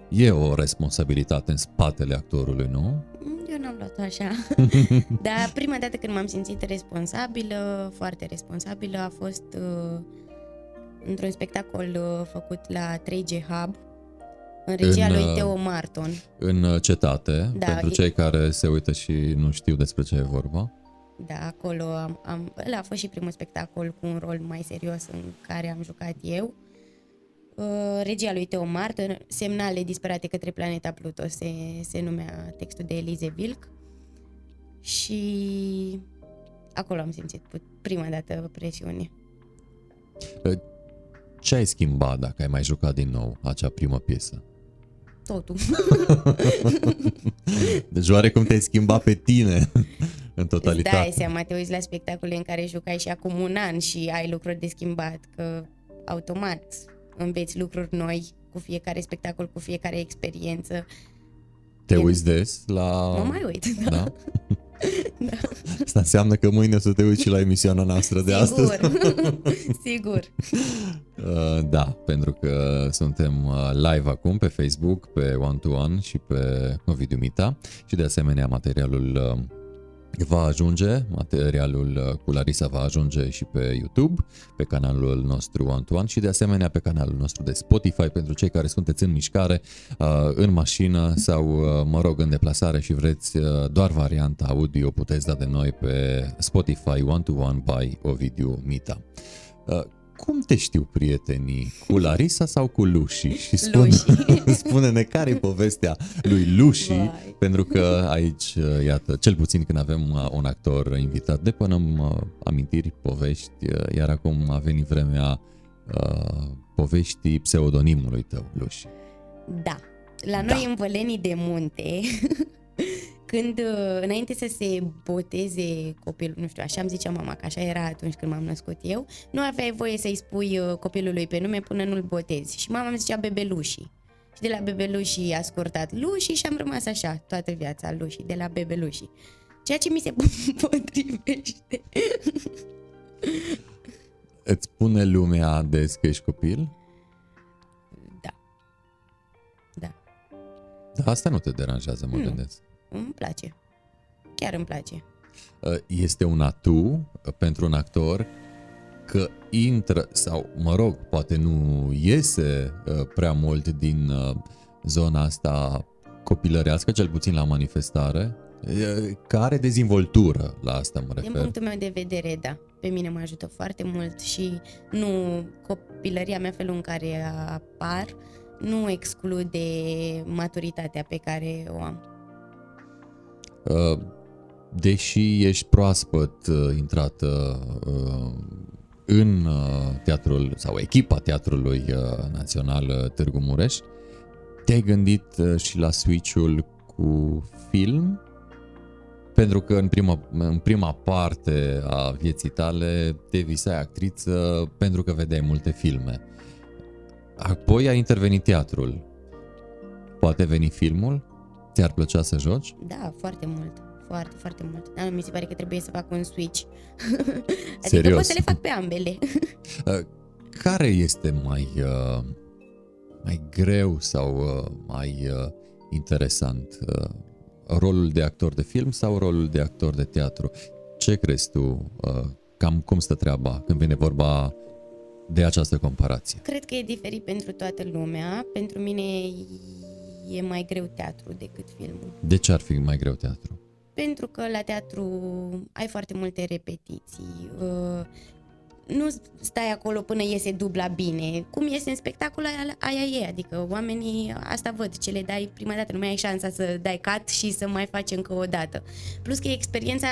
E o responsabilitate în spatele actorului, nu? Eu n-am luat-o așa. Dar prima dată când m-am simțit responsabilă, foarte responsabilă, a fost uh, într-un spectacol uh, făcut la 3G Hub, în regia În, lui uh, Teo Marton. În uh, cetate, Da, pentru e- cei care se uită și nu știu despre ce e vorba. Da, acolo am, am, ăla a fost și primul spectacol cu un rol mai serios în care am jucat eu. Uh, regia lui Teo Marton, Semnale disperate către planeta Pluto se, se numea textul de Elize Vilc. Și acolo am simțit pu- prima dată presiune. Uh, Ce ai schimbat dacă ai mai jucat din nou acea primă piesă? Totul. Deci oarecum te-ai schimbat pe tine în Îți totalitate. dai seama, te uiți la spectacole în care jucai și acum un an și ai lucruri de schimbat, că automat înveți lucruri noi cu fiecare spectacol, cu fiecare experiență. Te E- uiți des la... Mă mai uit, da. Da? Asta înseamnă că mâine o să te uiți și la emisiunea noastră de astăzi. Sigur, sigur. Uh, Da, pentru că suntem uh, live acum pe Facebook, pe One to One și pe Ovidiu Mita și de asemenea materialul uh, va ajunge, materialul uh, cu Larisa va ajunge și pe YouTube, pe canalul nostru One to One și de asemenea pe canalul nostru de Spotify pentru cei care sunteți în mișcare, uh, în mașină sau, uh, mă rog, în deplasare și vreți uh, doar varianta audio, puteți da de noi pe Spotify One to One by Ovidiu Mita. Uh, Cum te știu prietenii? Cu Larisa sau cu Luși? Și spune, Luși. spune-ne care e povestea lui Luși, Vai. pentru că aici, uh, iată, cel puțin când avem uh, un actor invitat, depunem uh, amintiri, povești, uh, iar acum a venit vremea uh, poveștii pseudonimului tău, Luși. Da. La Da. noi în Vălenii de Munte, când uh, înainte să se boteze copilul, nu știu, așa îmi zicea mama, că așa era atunci când m-am născut eu, nu aveai voie să-i spui uh, copilului pe nume până nu-l botezi. Și mama îmi zicea bebelușii. Și de la bebelușii a scurtat Lușii și am rămas așa toată viața Lușii, de la bebelușii. Ceea ce mi se potrivește. Îți spune lumea des că ești copil? Da. Da. Dar asta nu te deranjează, mă Nu. gândesc. Îmi place. Chiar îmi place. Uh, Este un atu uh, pentru un actor că intră sau, mă rog, poate nu iese uh, prea mult din uh, zona asta copilărească, cel puțin la manifestare, uh, care are dezvoltură la asta mă Din refer. punctul meu de vedere, da. Pe mine mă ajută foarte mult și nu copilăria mea, felul în care apar, nu exclude maturitatea pe care o am. Uh, Deși ești proaspăt uh, intrată uh, în uh, teatrul sau echipa Teatrului uh, Național uh, Târgu Mureș, te-ai gândit uh, și la switch-ul cu film? Pentru că în prima, în prima parte a vieții tale te visai actriță pentru că vedeai multe filme. Apoi a intervenit teatrul. Poate veni filmul? Ți-ar plăcea să joci? Da, foarte mult. Foarte, foarte mult. Dar mi se pare că trebuie să fac un switch. adică Serios? pot să le fac pe ambele. Uh, Care este mai, uh, mai greu sau uh, mai uh, interesant? Uh, Rolul de actor de film sau rolul de actor de teatru? Ce crezi tu? uh, Cam cum stă treaba când vine vorba de această comparație? Cred că e diferit pentru toată lumea. Pentru mine e mai greu teatru decât filmul. De ce ar fi mai greu teatru? Pentru că la teatru ai foarte multe repetiții. uh, Nu stai acolo până iese dubla bine. Cum iese în spectacol, aia, aia e. Adică oamenii asta văd. Ce le dai prima dată, nu mai ai șansa să dai cat și să mai faci încă o dată. Plus că e experiența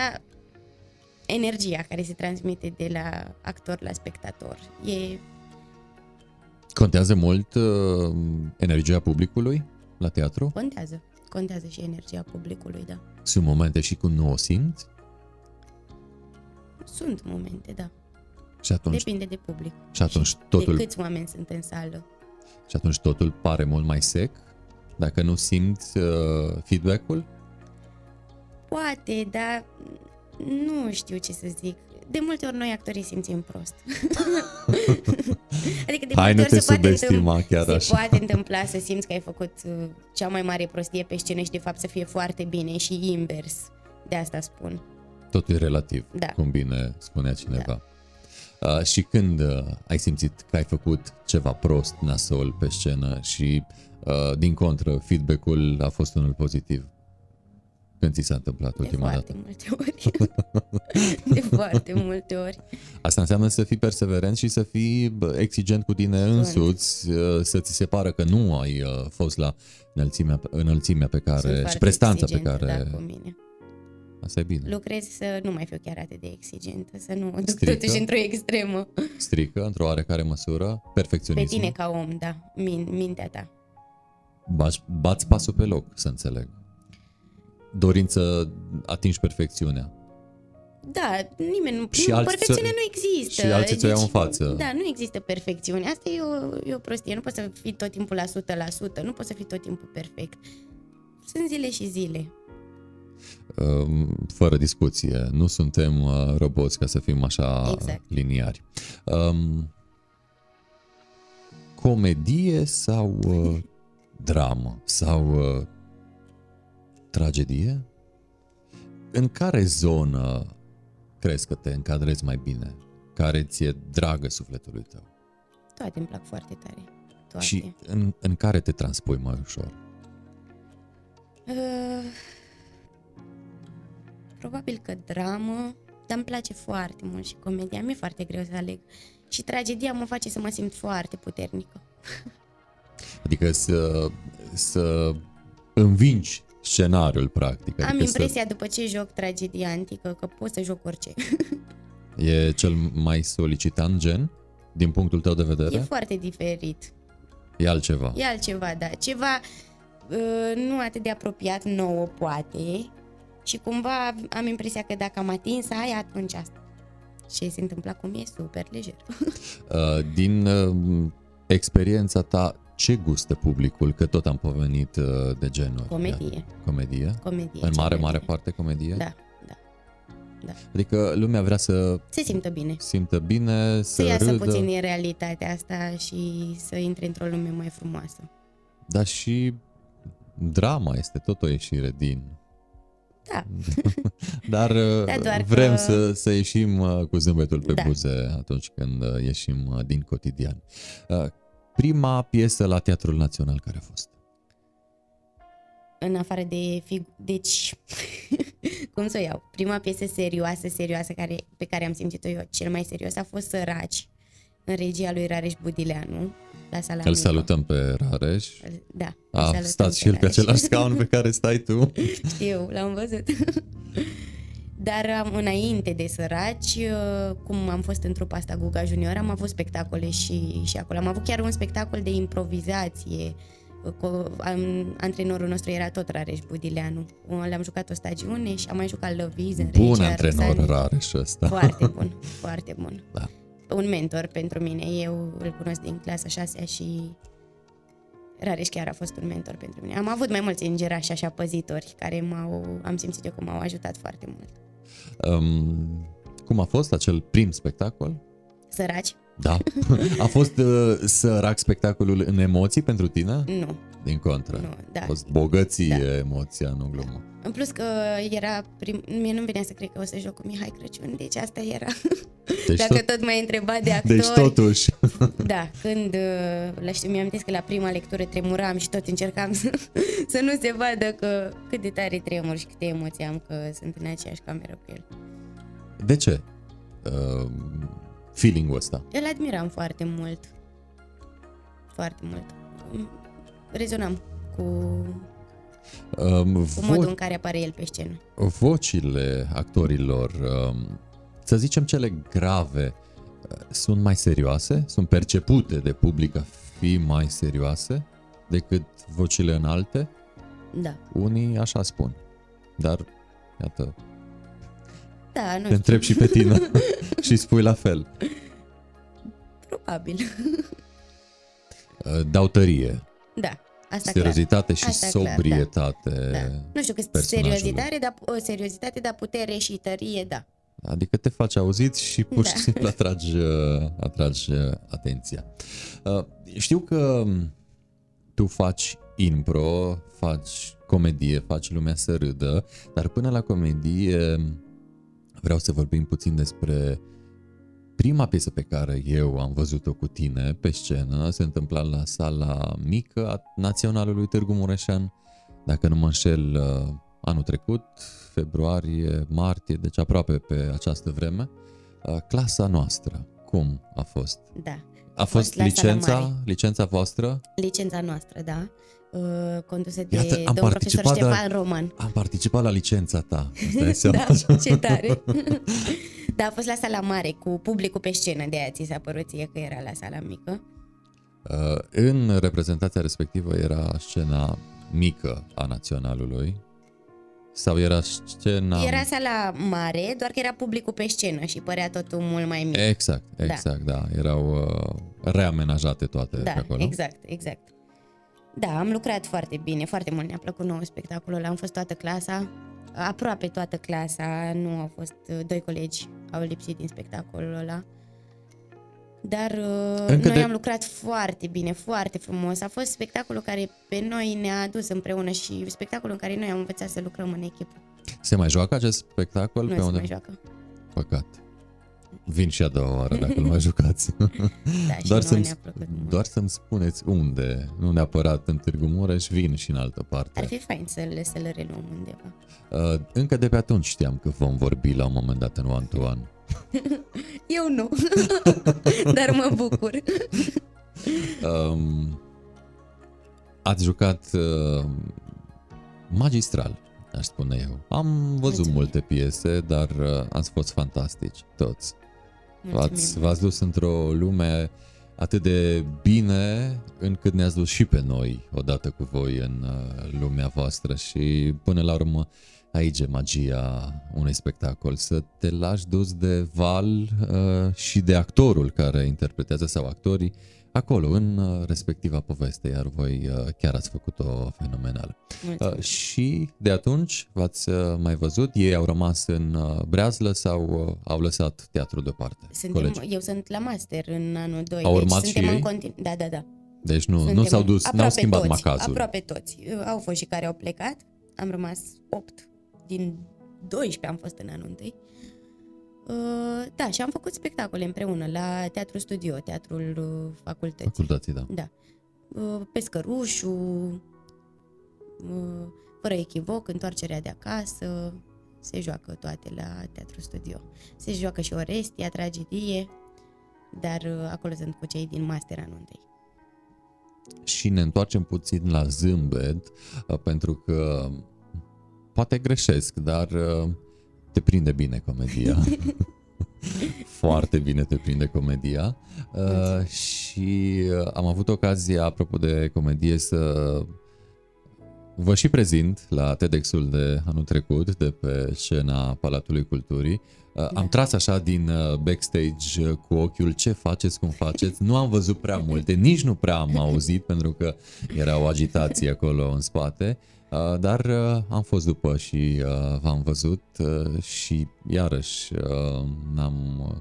energia care se transmite de la actor la spectator. E Contează mult uh, energia publicului la teatru? contează. Contează și energia publicului, da. Sunt momente și când nu o simți Sunt momente, da. și atunci, Depinde de public. și atunci totul De câți oameni sunt în sală. Și atunci totul pare mult mai sec dacă nu simți uh, feedback-ul? Poate, dar nu știu ce să zic. De multe ori noi actorii simțim prost. adică de Hai, multe nu ori te se poate, subestima întâmpla, chiar se așa. poate întâmpla să simți că ai făcut uh, cea mai mare prostie pe scenă și de fapt să fie foarte bine și invers. De asta spun. Totul e relativ, Da. cum bine spunea cineva. Uh, și când uh, ai simțit că ai făcut ceva prost, nasol pe scenă și uh, din contră feedback-ul a fost unul pozitiv? Când ți s-a întâmplat De ultima foarte dată? multe ori. de foarte multe ori. Asta înseamnă să fii perseverent și să fii bă, exigent cu tine însuți, uh, să ți se pară că nu ai uh, fost la înălțimea, înălțimea pe care Sunt și foarte prestanța pe exigentă, care... Da, cu mine. Asta e bine. Lucrez să nu mai fiu chiar atât de exigentă, să nu o duc Strică? totuși într-o extremă. Strică, într-o oarecare măsură, Pe perfecționism. tine ca om, da, min, mintea ta. Bați, bați pasul pe loc, să înțeleg. Dorind să atingi perfecțiunea. Da, nimeni nu... Și nu alții perfecțiunea ți-o- nu există. și alții ți-o iau în față. Da, nu există perfecțiune. Asta e o, e o prostie. Nu poți să fii tot timpul la 100%, nu poți să fii tot timpul perfect. Sunt zile și zile. Um, Fără discuție. Nu suntem uh, roboți ca să fim așa Exact. liniari. Um, comedie sau uh, dramă? Sau uh, tragedie? În care zonă crezi că te încadrezi mai bine? Care ți-e dragă sufletului tău? Toate îmi plac foarte tare. Toate. Și în, în care te transpui mai ușor? Uh, probabil că dramă, dar îmi place foarte mult și comedia. Mi-e foarte greu să aleg. Și tragedia mă face să mă simt foarte puternică. Adică să, să învingi scenariul, practic. Am Adică impresia după ce joc tragedia antică că pot să joc orice. să, e cel mai solicitant gen, din punctul tău de vedere? E foarte diferit. E altceva. E altceva, da. Ceva uh, nu atât de apropiat nouă, poate. Și cumva am impresia că dacă am atins aia, atunci asta. Ce se întâmplă acum e super lejer. Uh, Din uh, experiența ta, ce gustă publicul? Că tot am pomenit uh, de genuri. Comedie. Iată. Comedie? Comedie. În cel mare, mai mare bine. parte comedie? Da, da. Adică lumea vrea să Se simtă bine. simtă bine, să, Să iasă râdă, puțin din realitatea asta și să intre într-o lume mai frumoasă. dar și drama este tot o ieșire din Da, Dar uh, Da, doar vrem că- să, să ieșim uh, cu zâmbetul pe Da. buze atunci când uh, ieșim uh, din cotidian. Uh, Prima piesă la Teatrul Național care a fost? în afară de fig- deci cum să o iau? Prima piesă serioasă, serioasă care, pe care am simțit-o eu cel mai serios a fost Săraci în regia lui Rareș Budileanu la sala Îl mică. salutăm pe Rareș. Da. îl A salutăm stat și el pe Rareș. același scaun pe care stai tu. Știu, l-am văzut. Dar am, înainte de săraci, uh, cum am fost în trupa asta Guga Junior, am avut spectacole și, și acolo. Am avut chiar un spectacol de improvizație. uh, Cu, am, antrenorul nostru era tot Rareș Budileanu. Le-am jucat o stagiune și am mai jucat Love Is în Bun Regia antrenor Roxane. Rareș ăsta. Foarte bun, foarte bun. Da. Un mentor pentru mine. Eu îl cunosc din clasa 6 și Rareș chiar a fost un mentor pentru mine. Am avut mai mulți îngerași așa păzitori care m-au, am simțit eu că m-au ajutat foarte mult. Um, cum a fost acel prim spectacol? Săraci? Da. A fost uh, sărac spectacolul în emoții pentru tine? Nu, Din contră. nu, da. A fost bogăție Da. emoția, nu glumă. În plus că era prim... Mie nu-mi venea să cred că o să joc cu Mihai Crăciun, deci asta era. Deci, Dacă tot, tot m-ai întrebat de actori... deci totuși. Da, când uh, la știu, mi-am că la prima lectură tremuram și tot încercam să, să nu se vadă că cât de tare tremur și câte emoții am că sunt în aceeași cameră cu el. De ce? Uh, feeling-ul ăsta. Îl admiram foarte mult. Foarte mult. Rezonam cu, Um, cu vo- modul în care apare el pe scenă. vocile actorilor, um, să zicem cele grave, uh, sunt mai serioase? Sunt percepute de public a fi mai serioase decât vocile înalte? Da. Unii așa spun. Dar, iată, Da, nu te știu, întreb și pe tine și spui la fel. probabil. Uh, Dau tărie, Da, asta clar. seriozitate și Asta clar, da. sobrietate. Da. Nu știu că personajului. seriozitate, dar, o, seriozitate, dar putere și tărie, da. Adică te faci auzit și pur și Da. simplu atragi, uh, atragi uh, atenția. Uh, Știu că um, tu faci impro, faci comedie, faci lumea să râdă, dar până la comedie vreau să vorbim puțin despre prima piesă pe care eu am văzut-o cu tine pe scenă. Se întâmpla la sala mică a Naționalului Târgu Mureșan, dacă nu mă înșel, uh, anul trecut, februarie, martie, deci aproape pe această vreme. Uh, Clasa noastră, cum a fost? Da. A fost la Sala licența, Mare. licența voastră? Licența noastră, da. Uh, condusă de Iată, am domnul profesor participat, dar- Ștefan Roman. Am participat la licența ta. îți dai seama? Da, ce tare. da, a fost la sala mare, cu publicul pe scenă, de aia ți s-a părut ție că era la sala mică. Uh, În reprezentația respectivă era scena mică a naționalului sau era scena... Era sala mare, doar că era publicul pe scenă și părea totul mult mai mic. Exact, exact, da. Erau uh, reamenajate toate da, pe acolo. exact, exact. Da, am lucrat foarte bine, foarte mult ne-a plăcut nou spectacolul ăla, am fost toată clasa, aproape toată clasa, nu au fost, uh, doi colegi au lipsit din spectacolul ăla. Dar uh, Încă noi de- am lucrat foarte bine, foarte frumos. A fost spectacolul care pe noi ne-a adus împreună și spectacolul în care noi am învățat să lucrăm în echipă. Se mai joacă acest spectacol? Nu pe se unde? mai joacă. Păcat. Vin și a doua oară dacă nu mai jucați. Da, doar, și nouă să-mi, ne-a plăcut mult. doar să-mi spuneți unde, nu neapărat în Târgu Mureș, vin și în altă parte. Ar fi fain să-l, să-l reluăm undeva. Uh, încă de pe atunci știam că vom vorbi la un moment dat în one-to-one. Eu nu, dar mă bucur. Um, ați jucat uh, magistral, aș spune eu. Am văzut Mulțumim. multe piese, dar uh, ați fost fantastici, toți. V-ați, Mulțumim. v-ați dus într-o lume atât de bine încât ne-ați dus și pe noi odată cu voi în uh, lumea voastră și până la urmă aici e magia unui spectacol, să te lași dus de val uh, și de actorul care interpretează sau actorii acolo, în uh, respectiva poveste, iar voi uh, chiar ați făcut-o fenomenal. Mulțumim. Uh, și de atunci v-ați uh, mai văzut? Ei au rămas în uh, Breazlă sau uh, au lăsat teatrul deoparte? Suntem, Colegii. eu sunt la master în anul 2. Au deci urmat și suntem ei? în continu- Da, da, da. Deci nu, Suntem nu s-au dus, n-au aproape schimbat toți, macazul. Aproape toți. Au fost și care au plecat. Am rămas 8 din 12 am fost în anul 1. Uh, da, și am făcut spectacole împreună la Teatru Studio, Teatrul uh, Facultății. Facultății, da. Da. Uh, Pescărușul, uh, fără echivoc, întoarcerea de acasă, se joacă toate la Teatru Studio. Se joacă și Orestia, tragedie, dar uh, acolo sunt cu cei din master anul întâi. Și ne întoarcem puțin la zâmbet, uh, pentru că poate greșesc, dar uh, te prinde bine comedia. Foarte bine te prinde comedia. Uh, și uh, am avut ocazia, apropo de comedie, să vă și prezint la TEDx-ul de anul trecut, de pe scena Palatului Culturii. Uh, am tras așa din uh, backstage uh, cu ochiul ce faceți, cum faceți. Nu am văzut prea multe, nici nu prea am auzit pentru că era o agitație acolo în spate. Uh, dar uh, am fost după și uh, v-am văzut uh, și iarăși uh, n-am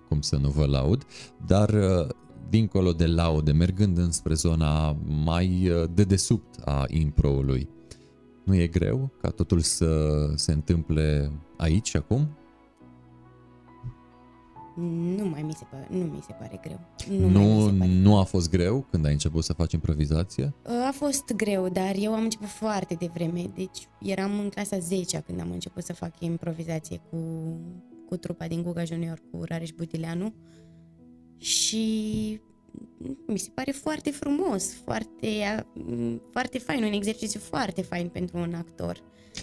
cum să nu vă laud, dar uh, dincolo de laude, mergând înspre zona mai uh, de desubt a improului, nu e greu ca totul să se întâmple aici acum? Nu mai mi se pare, nu mi se pare greu. Nu, Nu, mai mi nu, se pare. nu a fost greu când ai început să faci improvizație? A fost greu, dar eu am început foarte devreme. Deci eram în clasa 10 când am început să fac improvizație cu, cu trupa din Guga Junior, cu Rareș Butileanu. Și mi se pare foarte frumos, foarte, foarte fain, un exercițiu foarte fain pentru un actor.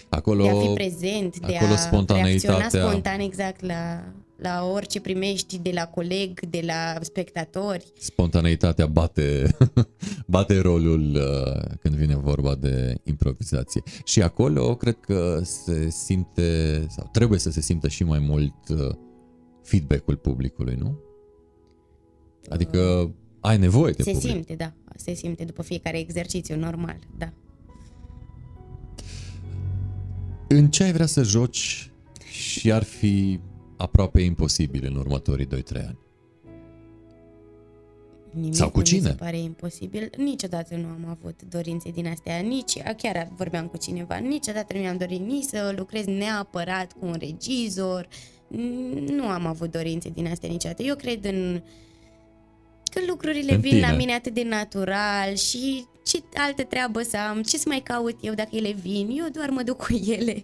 Acolo, de a fi prezent, de acolo a spontaneitatea- reacționa spontan exact la, la orice primești de la coleg, de la spectatori. spontaneitatea bate, bate rolul uh, când vine vorba de improvizație. Și acolo cred că se simte, sau trebuie să se simtă și mai mult uh, feedback-ul publicului, nu? Adică ai nevoie de Se public. simte, da. Se simte după fiecare exercițiu, normal, da. În ce ai vrea să joci și ar fi aproape imposibil în următorii 2-3 ani? Nimic Sau cu nu mi cine? se pare imposibil. Niciodată nu am avut dorințe din astea. Nici, chiar vorbeam cu cineva, niciodată nu mi-am dorit nici să lucrez neapărat cu un regizor. Nu am avut dorințe din astea niciodată. Eu cred în că lucrurile În vin tine. la mine atât de natural și ce altă treabă să am, ce să mai caut eu dacă ele vin, eu doar mă duc cu ele.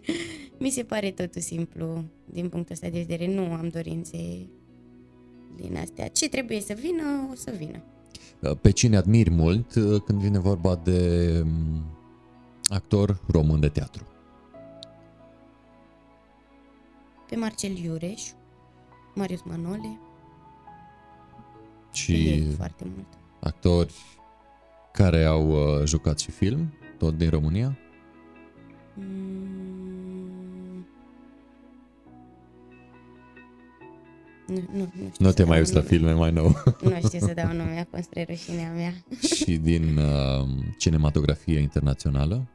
Mi se pare totul simplu din punctul ăsta de vedere, nu am dorințe din astea. Ce trebuie să vină, o să vină. Uh, Pe cine admiri mult uh, când vine vorba de um, actor român de teatru? Pe Marcel Iureș, Marius Manole, Și e foarte mult. actori care au uh, jucat și film, tot din România? Mm. Nu, nu, nu, știu Nu să te mai dau uiți la nume. filme mai nou. Nu știu să dau nume, acum spre rușinea mea. și din uh, cinematografie internațională?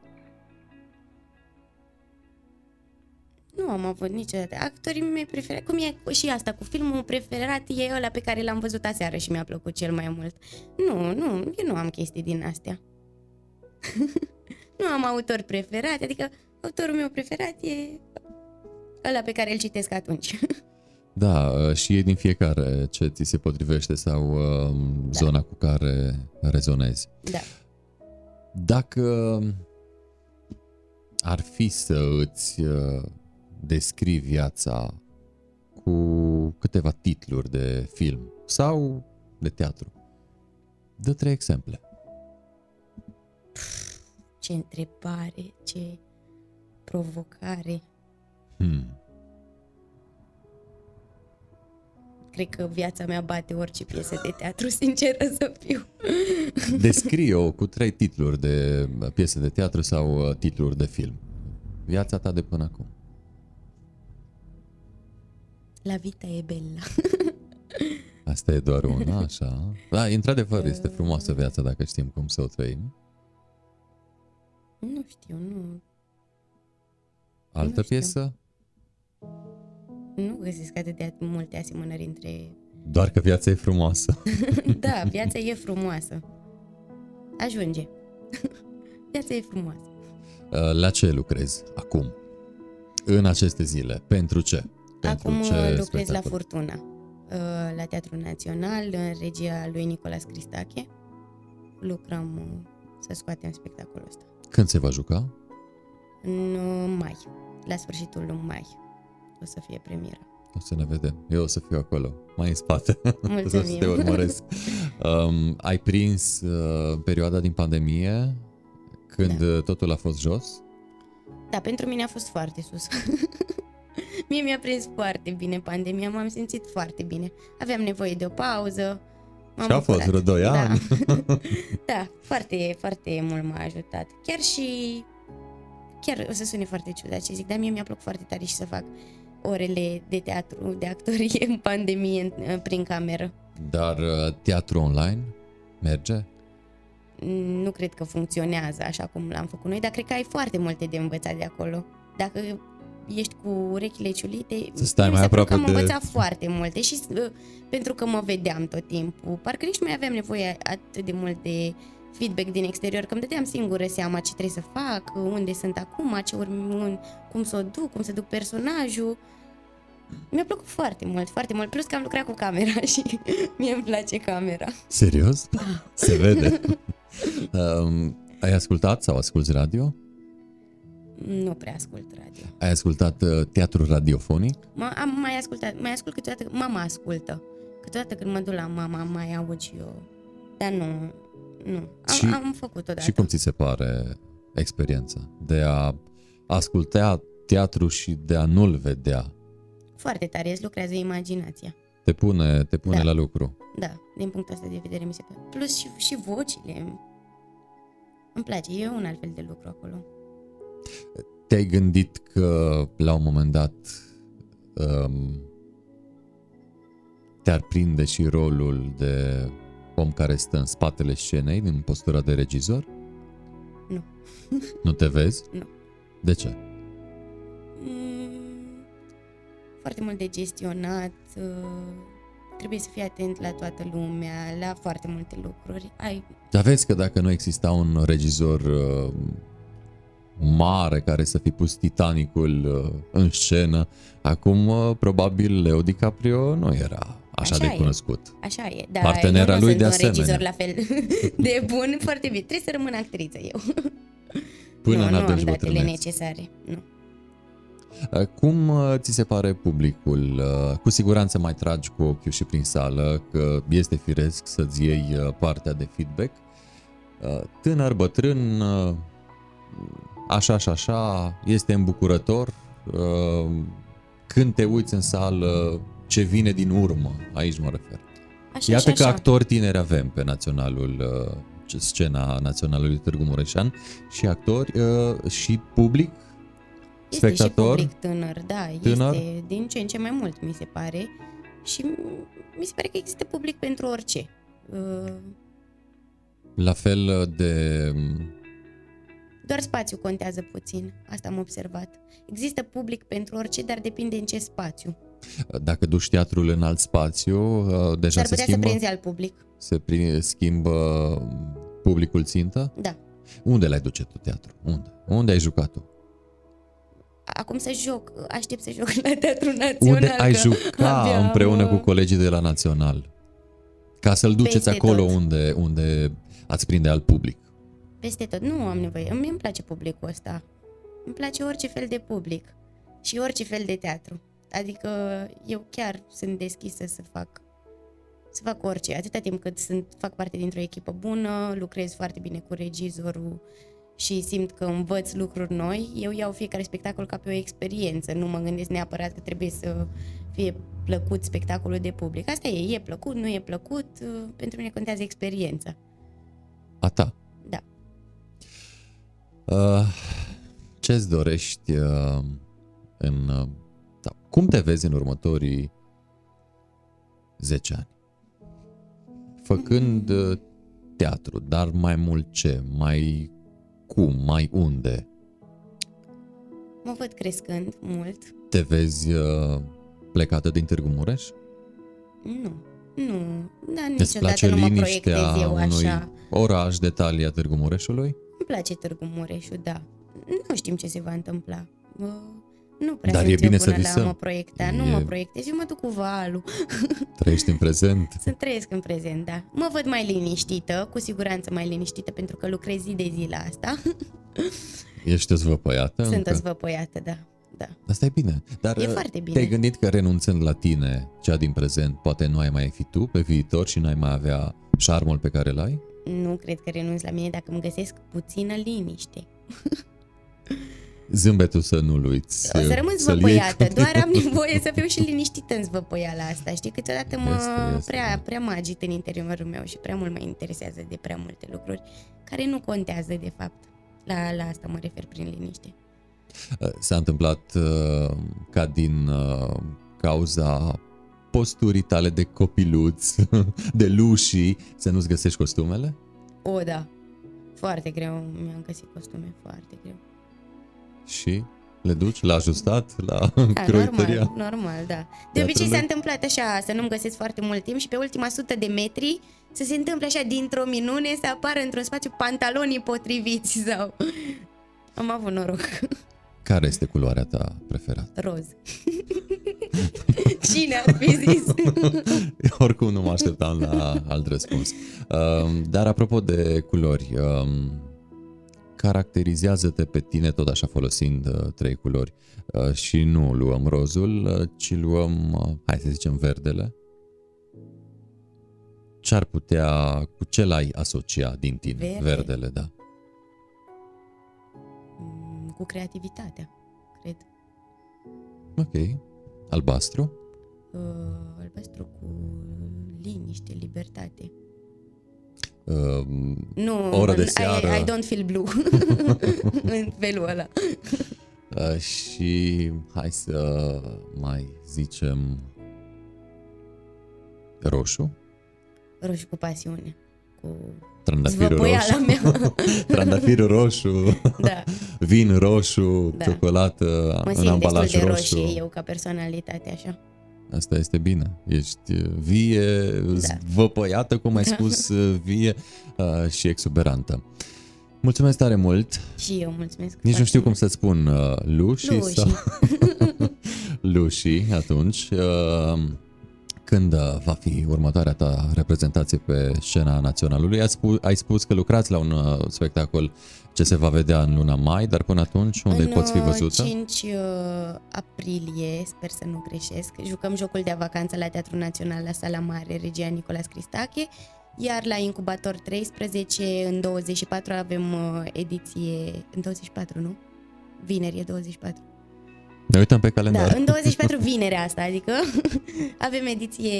Nu am avut niciodată. Actorii mei preferați, cum e și asta, cu filmul preferat e ăla pe care l-am văzut aseară și mi-a plăcut cel mai mult. Nu, nu, eu nu am chestii din astea. nu am autor preferat, adică autorul meu preferat e ăla pe care îl citesc atunci. Da, uh, și e din fiecare ce ți se potrivește sau uh, zona cu care rezonezi. da. Dacă ar fi să îți uh, descrii viața cu câteva titluri de film sau de teatru, dă trei exemple. Ce întrebare, ce provocare. Hmm. Cred că viața mea bate orice piesă de teatru, sinceră să fiu. Descrie-o cu trei titluri de piese de teatru sau uh, titluri de film. Viața ta de până acum. La vita e bella. Asta e doar una, așa. Da, într-adevăr, este frumoasă viața dacă știm cum să o trăim. Nu știu, nu, Altă Nu știu. piesă? nu găsesc atât de multe asemănări între... Doar că viața e frumoasă. Da, viața e frumoasă. Ajunge. viața e frumoasă. Uh, La ce lucrezi acum? În aceste zile? Pentru ce? Pentru Acum ce uh, lucrez spectacol? la Furtuna, uh, la Teatrul Național, în regia lui Nicolas Cristache. Lucrăm uh, să scoatem spectacolul ăsta. Când se va juca? În uh, mai, la sfârșitul lui mai, o să fie premiera. O să ne vedem. Eu o să fiu acolo, mai în spate. Mulțumim. o să te urmăresc. Um, ai prins uh, perioada din pandemie când Da. uh, totul a fost jos? Da, pentru mine a fost foarte sus. Mie mi-a prins foarte bine pandemia, m-am simțit foarte bine. Aveam nevoie de o pauză. Și a fost vreo 2 da. ani. da, foarte, foarte mult m-a ajutat. Chiar și... Chiar o să sune foarte ciudat ce zic, dar mie mi-a plăcut foarte tare și să fac orele de teatru, de actorie în pandemie în, prin cameră. Dar uh, teatru online merge? Nu cred că funcționează așa cum l-am făcut noi, dar cred că ai foarte multe de învățat de acolo. Dacă ești cu urechile ciulite, să stai mai aproape că am de... învățat foarte multe și uh, pentru că mă vedeam tot timpul. Parcă nici nu mai aveam nevoie atât de mult de feedback din exterior, că îmi dădeam singură seama ce trebuie să fac, unde sunt acum, ce urmi, cum să o duc, cum să duc personajul. Mi-a plăcut foarte mult, foarte mult. Plus că am lucrat cu camera și mie îmi place camera. Serios? Se vede. um, ai ascultat sau asculti radio? Nu prea ascult radio. Ai ascultat uh, teatru radiofonic? M- am mai ascultat, mai ascult câteodată, mama ascultă. Câteodată când mă duc la mama, mai aud și eu. Dar nu, nu. Am, Și- am făcut odată. Și cum ți se pare experiența de a asculta teatru și de a nu-l vedea? Foarte tare, îți lucrează imaginația. Te pune, te pune Da. la lucru. Da, din punctul ăsta de vedere mi se pare. Plus și, și vocile. Îmi place, e un alt fel de lucru acolo. Te-ai gândit că la un moment dat um, te-ar prinde și rolul de om care stă în spatele scenei, din postura de regizor? Nu. Nu te vezi? Nu. De ce? Mm, foarte mult de gestionat, uh, trebuie să fii atent la toată lumea, la foarte multe lucruri. Ai, Dar vezi că dacă nu exista un regizor uh, mare care să fi pus Titanicul uh, în scenă, acum uh, probabil Leo DiCaprio nu era așa, Așa de e. cunoscut. așa e, dar Partenera eu nu lui sunt de un asemenea. regizor la fel de bun, foarte bine. Trebuie să rămân actriță eu. Până nu, în nu am adânci datele bătrâneți. necesare. Nu. Uh, Cum uh, ți se pare publicul? Uh, Cu siguranță mai tragi cu ochiul și prin sală că este firesc să-ți iei uh, partea de feedback. Uh, Tânăr, bătrân, uh, așa și așa, este îmbucurător. Uh, Când te uiți în sală, ce vine din urmă, aici mă refer. Așa Iată și că așa. actori tineri avem pe naționalul, uh, scena naționalului Târgu Mureșan și actori uh, și public Este spectator. și public tânăr, da, Tânăr? este din ce în ce mai mult, mi se pare. Și mi se pare că există public pentru orice. Uh, La fel de Doar spațiu contează puțin, asta am observat. Există public pentru orice, dar depinde în ce spațiu. dacă duci teatrul în alt spațiu, uh, deja S-ar se putea să schimbă, prinzi alt public. se pri- schimbă publicul țintă. Da. Unde l-ai duce tu teatru? Unde? Unde ai jucat tu? Acum să joc, aștept să joc la Teatrul Național. Unde ai că juca abia am, împreună uh, cu colegii de la Național? Ca să-l duceți Peste acolo tot. unde, unde ați prinde alt public. Peste tot, nu am nevoie. Mie îmi place publicul ăsta. Îmi place orice fel de public și orice fel de teatru. Adică eu chiar sunt deschisă să fac să fac orice, atâta timp cât sunt, fac parte dintr-o echipă bună, lucrez foarte bine cu regizorul și simt că învăț lucruri noi, eu iau fiecare spectacol ca pe o experiență, nu mă gândesc neapărat că trebuie să fie plăcut spectacolul de public. Asta e, e plăcut, nu e plăcut, pentru mine contează experiența. A ta. Da. Uh, ce-ți dorești uh, în... Uh, sau cum te vezi în următorii 10 ani? Făcând uh, teatru, dar mai mult ce? Mai cum? Mai unde? Mă văd crescând mult. Te vezi uh, plecată din Târgu Mureș? Nu, nu, dar Îți niciodată place nu mă liniștea proiectez eu unui așa. oraș de talia Târgu Mureșului? Îmi place Târgu Mureșul, da. Nu știm ce se va întâmpla. Bă, nu prea Dar sunt e bine eu să până la visăm. mă proiecta. Nu E- mă proiectez, eu mă duc cu valul. Trăiești în prezent? Să trăiesc în prezent, da. Mă văd mai liniștită, cu siguranță mai liniștită, pentru că lucrez zi de zi la asta. Ești zvăpăiată? Sunt încă? o zvăpăiată, da. da. Asta e bine. Dar E uh, foarte bine. te-ai gândit că renunțând la tine, cea din prezent, poate nu ai mai fi tu pe viitor și nu ai mai avea șarmul pe care îl ai? Nu cred că renunț la mine dacă îmi găsesc puțină liniște. Zâmbetul să nu-l uiți. O să rămân zvăpăiată, doar am nevoie să fiu și liniștită în zvăpăiala asta, știi? Câteodată mă Este, este, prea, da. prea mă agit în interiorul meu și prea mult mă interesează de prea multe lucruri care nu contează de fapt. La, la asta mă refer prin liniște. Uh, S-a întâmplat uh, ca din uh, cauza posturii tale de copiluț, de lușii, să nu-ți găsești costumele? O, da. Foarte greu mi-am găsit costume, foarte greu. Și le duci la ajustat, la Da, croitoria? normal, normal, da. De obicei Teatrului? s-a întâmplat așa, să nu-mi găsesc foarte mult timp și pe ultima sută de metri să se întâmple așa dintr-o minune să apară într-un spațiu pantalonii potriviți sau... Am avut noroc. Care este culoarea ta preferată? Roz. Cine ar fi zis? Oricum nu mă așteptam la alt răspuns. Um, Dar apropo de culori, um, caracterizează-te pe tine tot așa folosind uh, trei culori Uh, și nu luăm rozul, uh, ci luăm, uh, hai să zicem, verdele. Ce ar putea, cu ce l-ai asocia din tine? Verde? Verdele, da. Mm, Cu creativitatea, cred. Ok. Albastru? Uh, albastru cu liniște, libertate. Uh, Nu, Oră de I, seară. I don't feel blue în felul ăla. Uh, și hai să mai zicem roșu, Roșu cu pasiune. Cu trandafirul zvăpăiala roșu, mea. trandafirul roșu, da, vin roșu, Da. ciocolată mă în simt destul ambalaj de roșu. roșie eu ca personalitate așa. Asta este bine. Ești uh, vie, Da. zvăpăiată, cum ai spus, uh, vie uh, și exuberantă. Mulțumesc tare mult. Și eu mulțumesc. Nici nu foarte știu cum mult. să spun uh, Luși Luși. sau Luși atunci. Uh, când uh, va fi următoarea ta reprezentație pe scena naționalului? Ai spus, ai spus că lucrați la un uh, spectacol ce se va vedea în luna mai, dar până atunci unde în poți fi uh, văzută? 5 uh, aprilie, sper să nu greșesc, jucăm jocul de vacanță la Teatrul Național la Sala Mare, Regia Nicolas Cristache, iar la Incubator 13, în 24 avem uh, ediție, în 24, nu? Vineri e 24. Ne uităm pe calendar. Da, în 24 vinerea asta, adică avem ediție,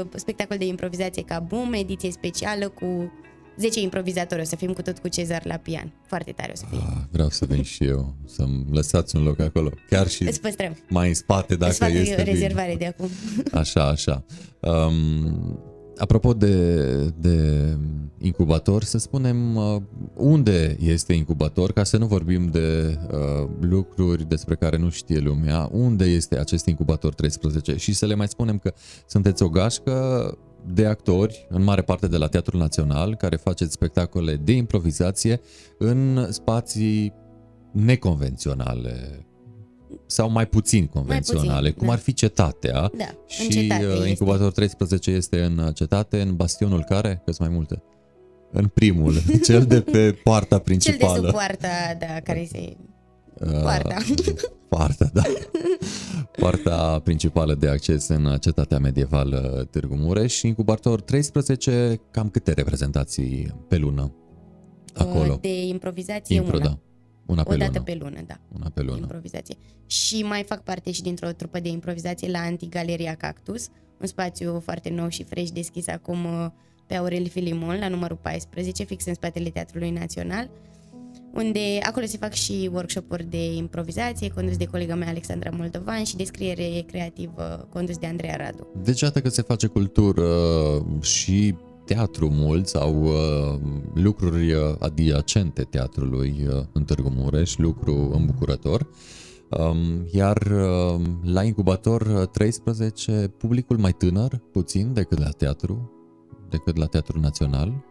uh, spectacol de improvizație ca boom, ediție specială cu 10 improvizatori, o să fim cu tot cu Cezar la pian. Foarte tare o să fie. Ah, Vreau să vin și eu, să-mi lăsați un loc acolo. Chiar și Îți păstrăm. mai în spate dacă Îți fac este bine. rezervare de acum. Așa, așa. Um, apropo de, de incubator, să spunem uh, unde este incubator, ca să nu vorbim de uh, lucruri despre care nu știe lumea, unde este acest incubator 13 și să le mai spunem că sunteți o gașcă de actori, în mare parte de la Teatrul Național, care faceți spectacole de improvizație în spații neconvenționale sau mai puțin convenționale, puțin, cum da. ar fi cetatea, Da, în și cetate uh, este. incubator 13 este în cetate, în bastionul care? Că mai multe. În primul, cel de pe poarta Cel de principală. sub poarta, da, care se... Uh, poarta. Poarta, da. Poarta principală de acces în cetatea medievală Târgu Mureș și incubator 13, cam câte reprezentații pe lună acolo? uh, De improvizație Impro, una. da. Una pe o dată lună. pe lună, da. Una pe lună. Improvizație. Și mai fac parte și dintr-o trupă de improvizație la Antigaleria Cactus, un spațiu foarte nou și fresh deschis acum uh, pe Aurel Filimon, la numărul 14, fix în spatele Teatrului Național, unde acolo se fac și workshop-uri de improvizație condus de colega mea Alexandra Moldovan și de scriere creativă condus de Andreea Radu. Deci iată că se face cultură și teatru mult sau uh, lucruri uh, adiacente teatrului uh, în Târgu Mureș, lucru îmbucurător. Um, iar uh, la incubator uh, 13, publicul mai tânăr, puțin decât la teatru, decât la Teatrul Național.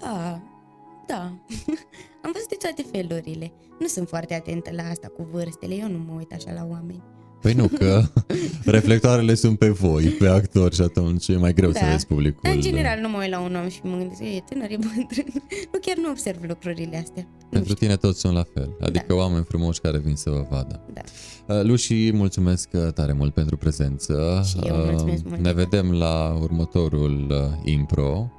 Da, da. Am văzut de toate felurile. Nu sunt foarte atentă la asta cu vârstele, eu nu mă uit așa la oameni. Păi nu, că reflectoarele sunt pe voi, pe actori și atunci e mai greu să Da. vezi publicul. Dar în general nu mă uit la un om și mă gândesc, e tânăr, e bătrân. Nu, chiar nu observ lucrurile astea. Nu Pentru știu. tine toți sunt la fel, adică oameni frumoși care vin să vă vadă. Da. Uh, Luși, mulțumesc uh, tare mult pentru prezență. Și eu Uh, mulțumesc mult Ne de tot. vedem la următorul uh, Impro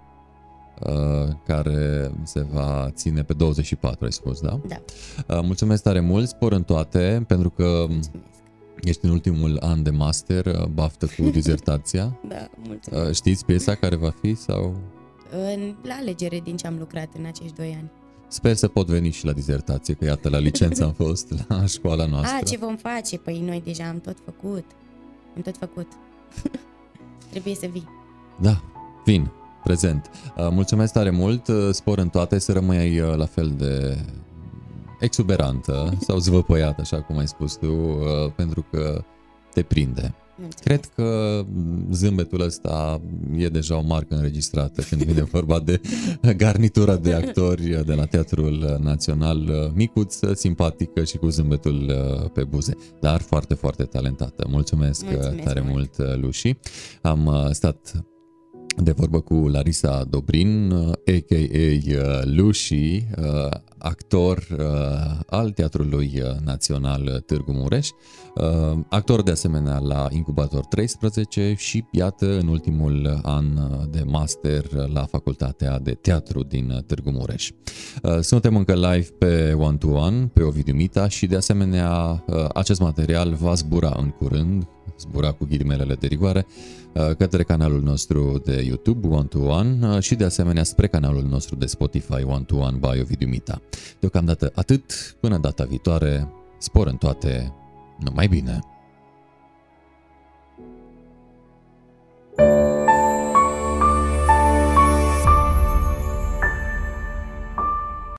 care se va ține pe 24, ai spus, da? Da. Mulțumesc tare mult, spor în toate, pentru că Mulțumesc. Ești în ultimul an de master, baftă cu dizertația. Da, mulțumesc. Știți piesa care va fi sau... În, la alegere din ce am lucrat în acești doi ani. Sper să pot veni și la dizertație, că iată, la licență am fost la școala noastră. A, ce vom face? Păi noi deja am tot făcut. Am tot făcut. Trebuie să vii. Da, vin, prezent. Mulțumesc tare mult, spor în toate, să rămâi la fel de exuberantă sau zvăpăiată, așa cum ai spus tu, pentru că te prinde. Mulțumesc. Cred că zâmbetul ăsta e deja o marcă înregistrată când vine vorba de garnitura de actori de la Teatrul Național, micuță, simpatică și cu zâmbetul pe buze, dar foarte, foarte talentată. Mulțumesc, Mulțumesc tare mult. mult, Luși. Am stat de vorbă cu Larisa Dobrin, a.k.a. Lushi, actor al Teatrului Național Târgu Mureș, actor de asemenea la Incubator 13 și iată în ultimul an de master la Facultatea de Teatru din Târgu Mureș. Suntem încă live pe One to One, pe Ovidiu Mita și de asemenea acest material va zbura în curând, zbura cu ghilimelele de rigoare, către canalul nostru de YouTube One to One și de asemenea spre canalul nostru de Spotify One to One by Ovidiu Mita. Deocamdată atât, până data viitoare, spor în toate, numai bine!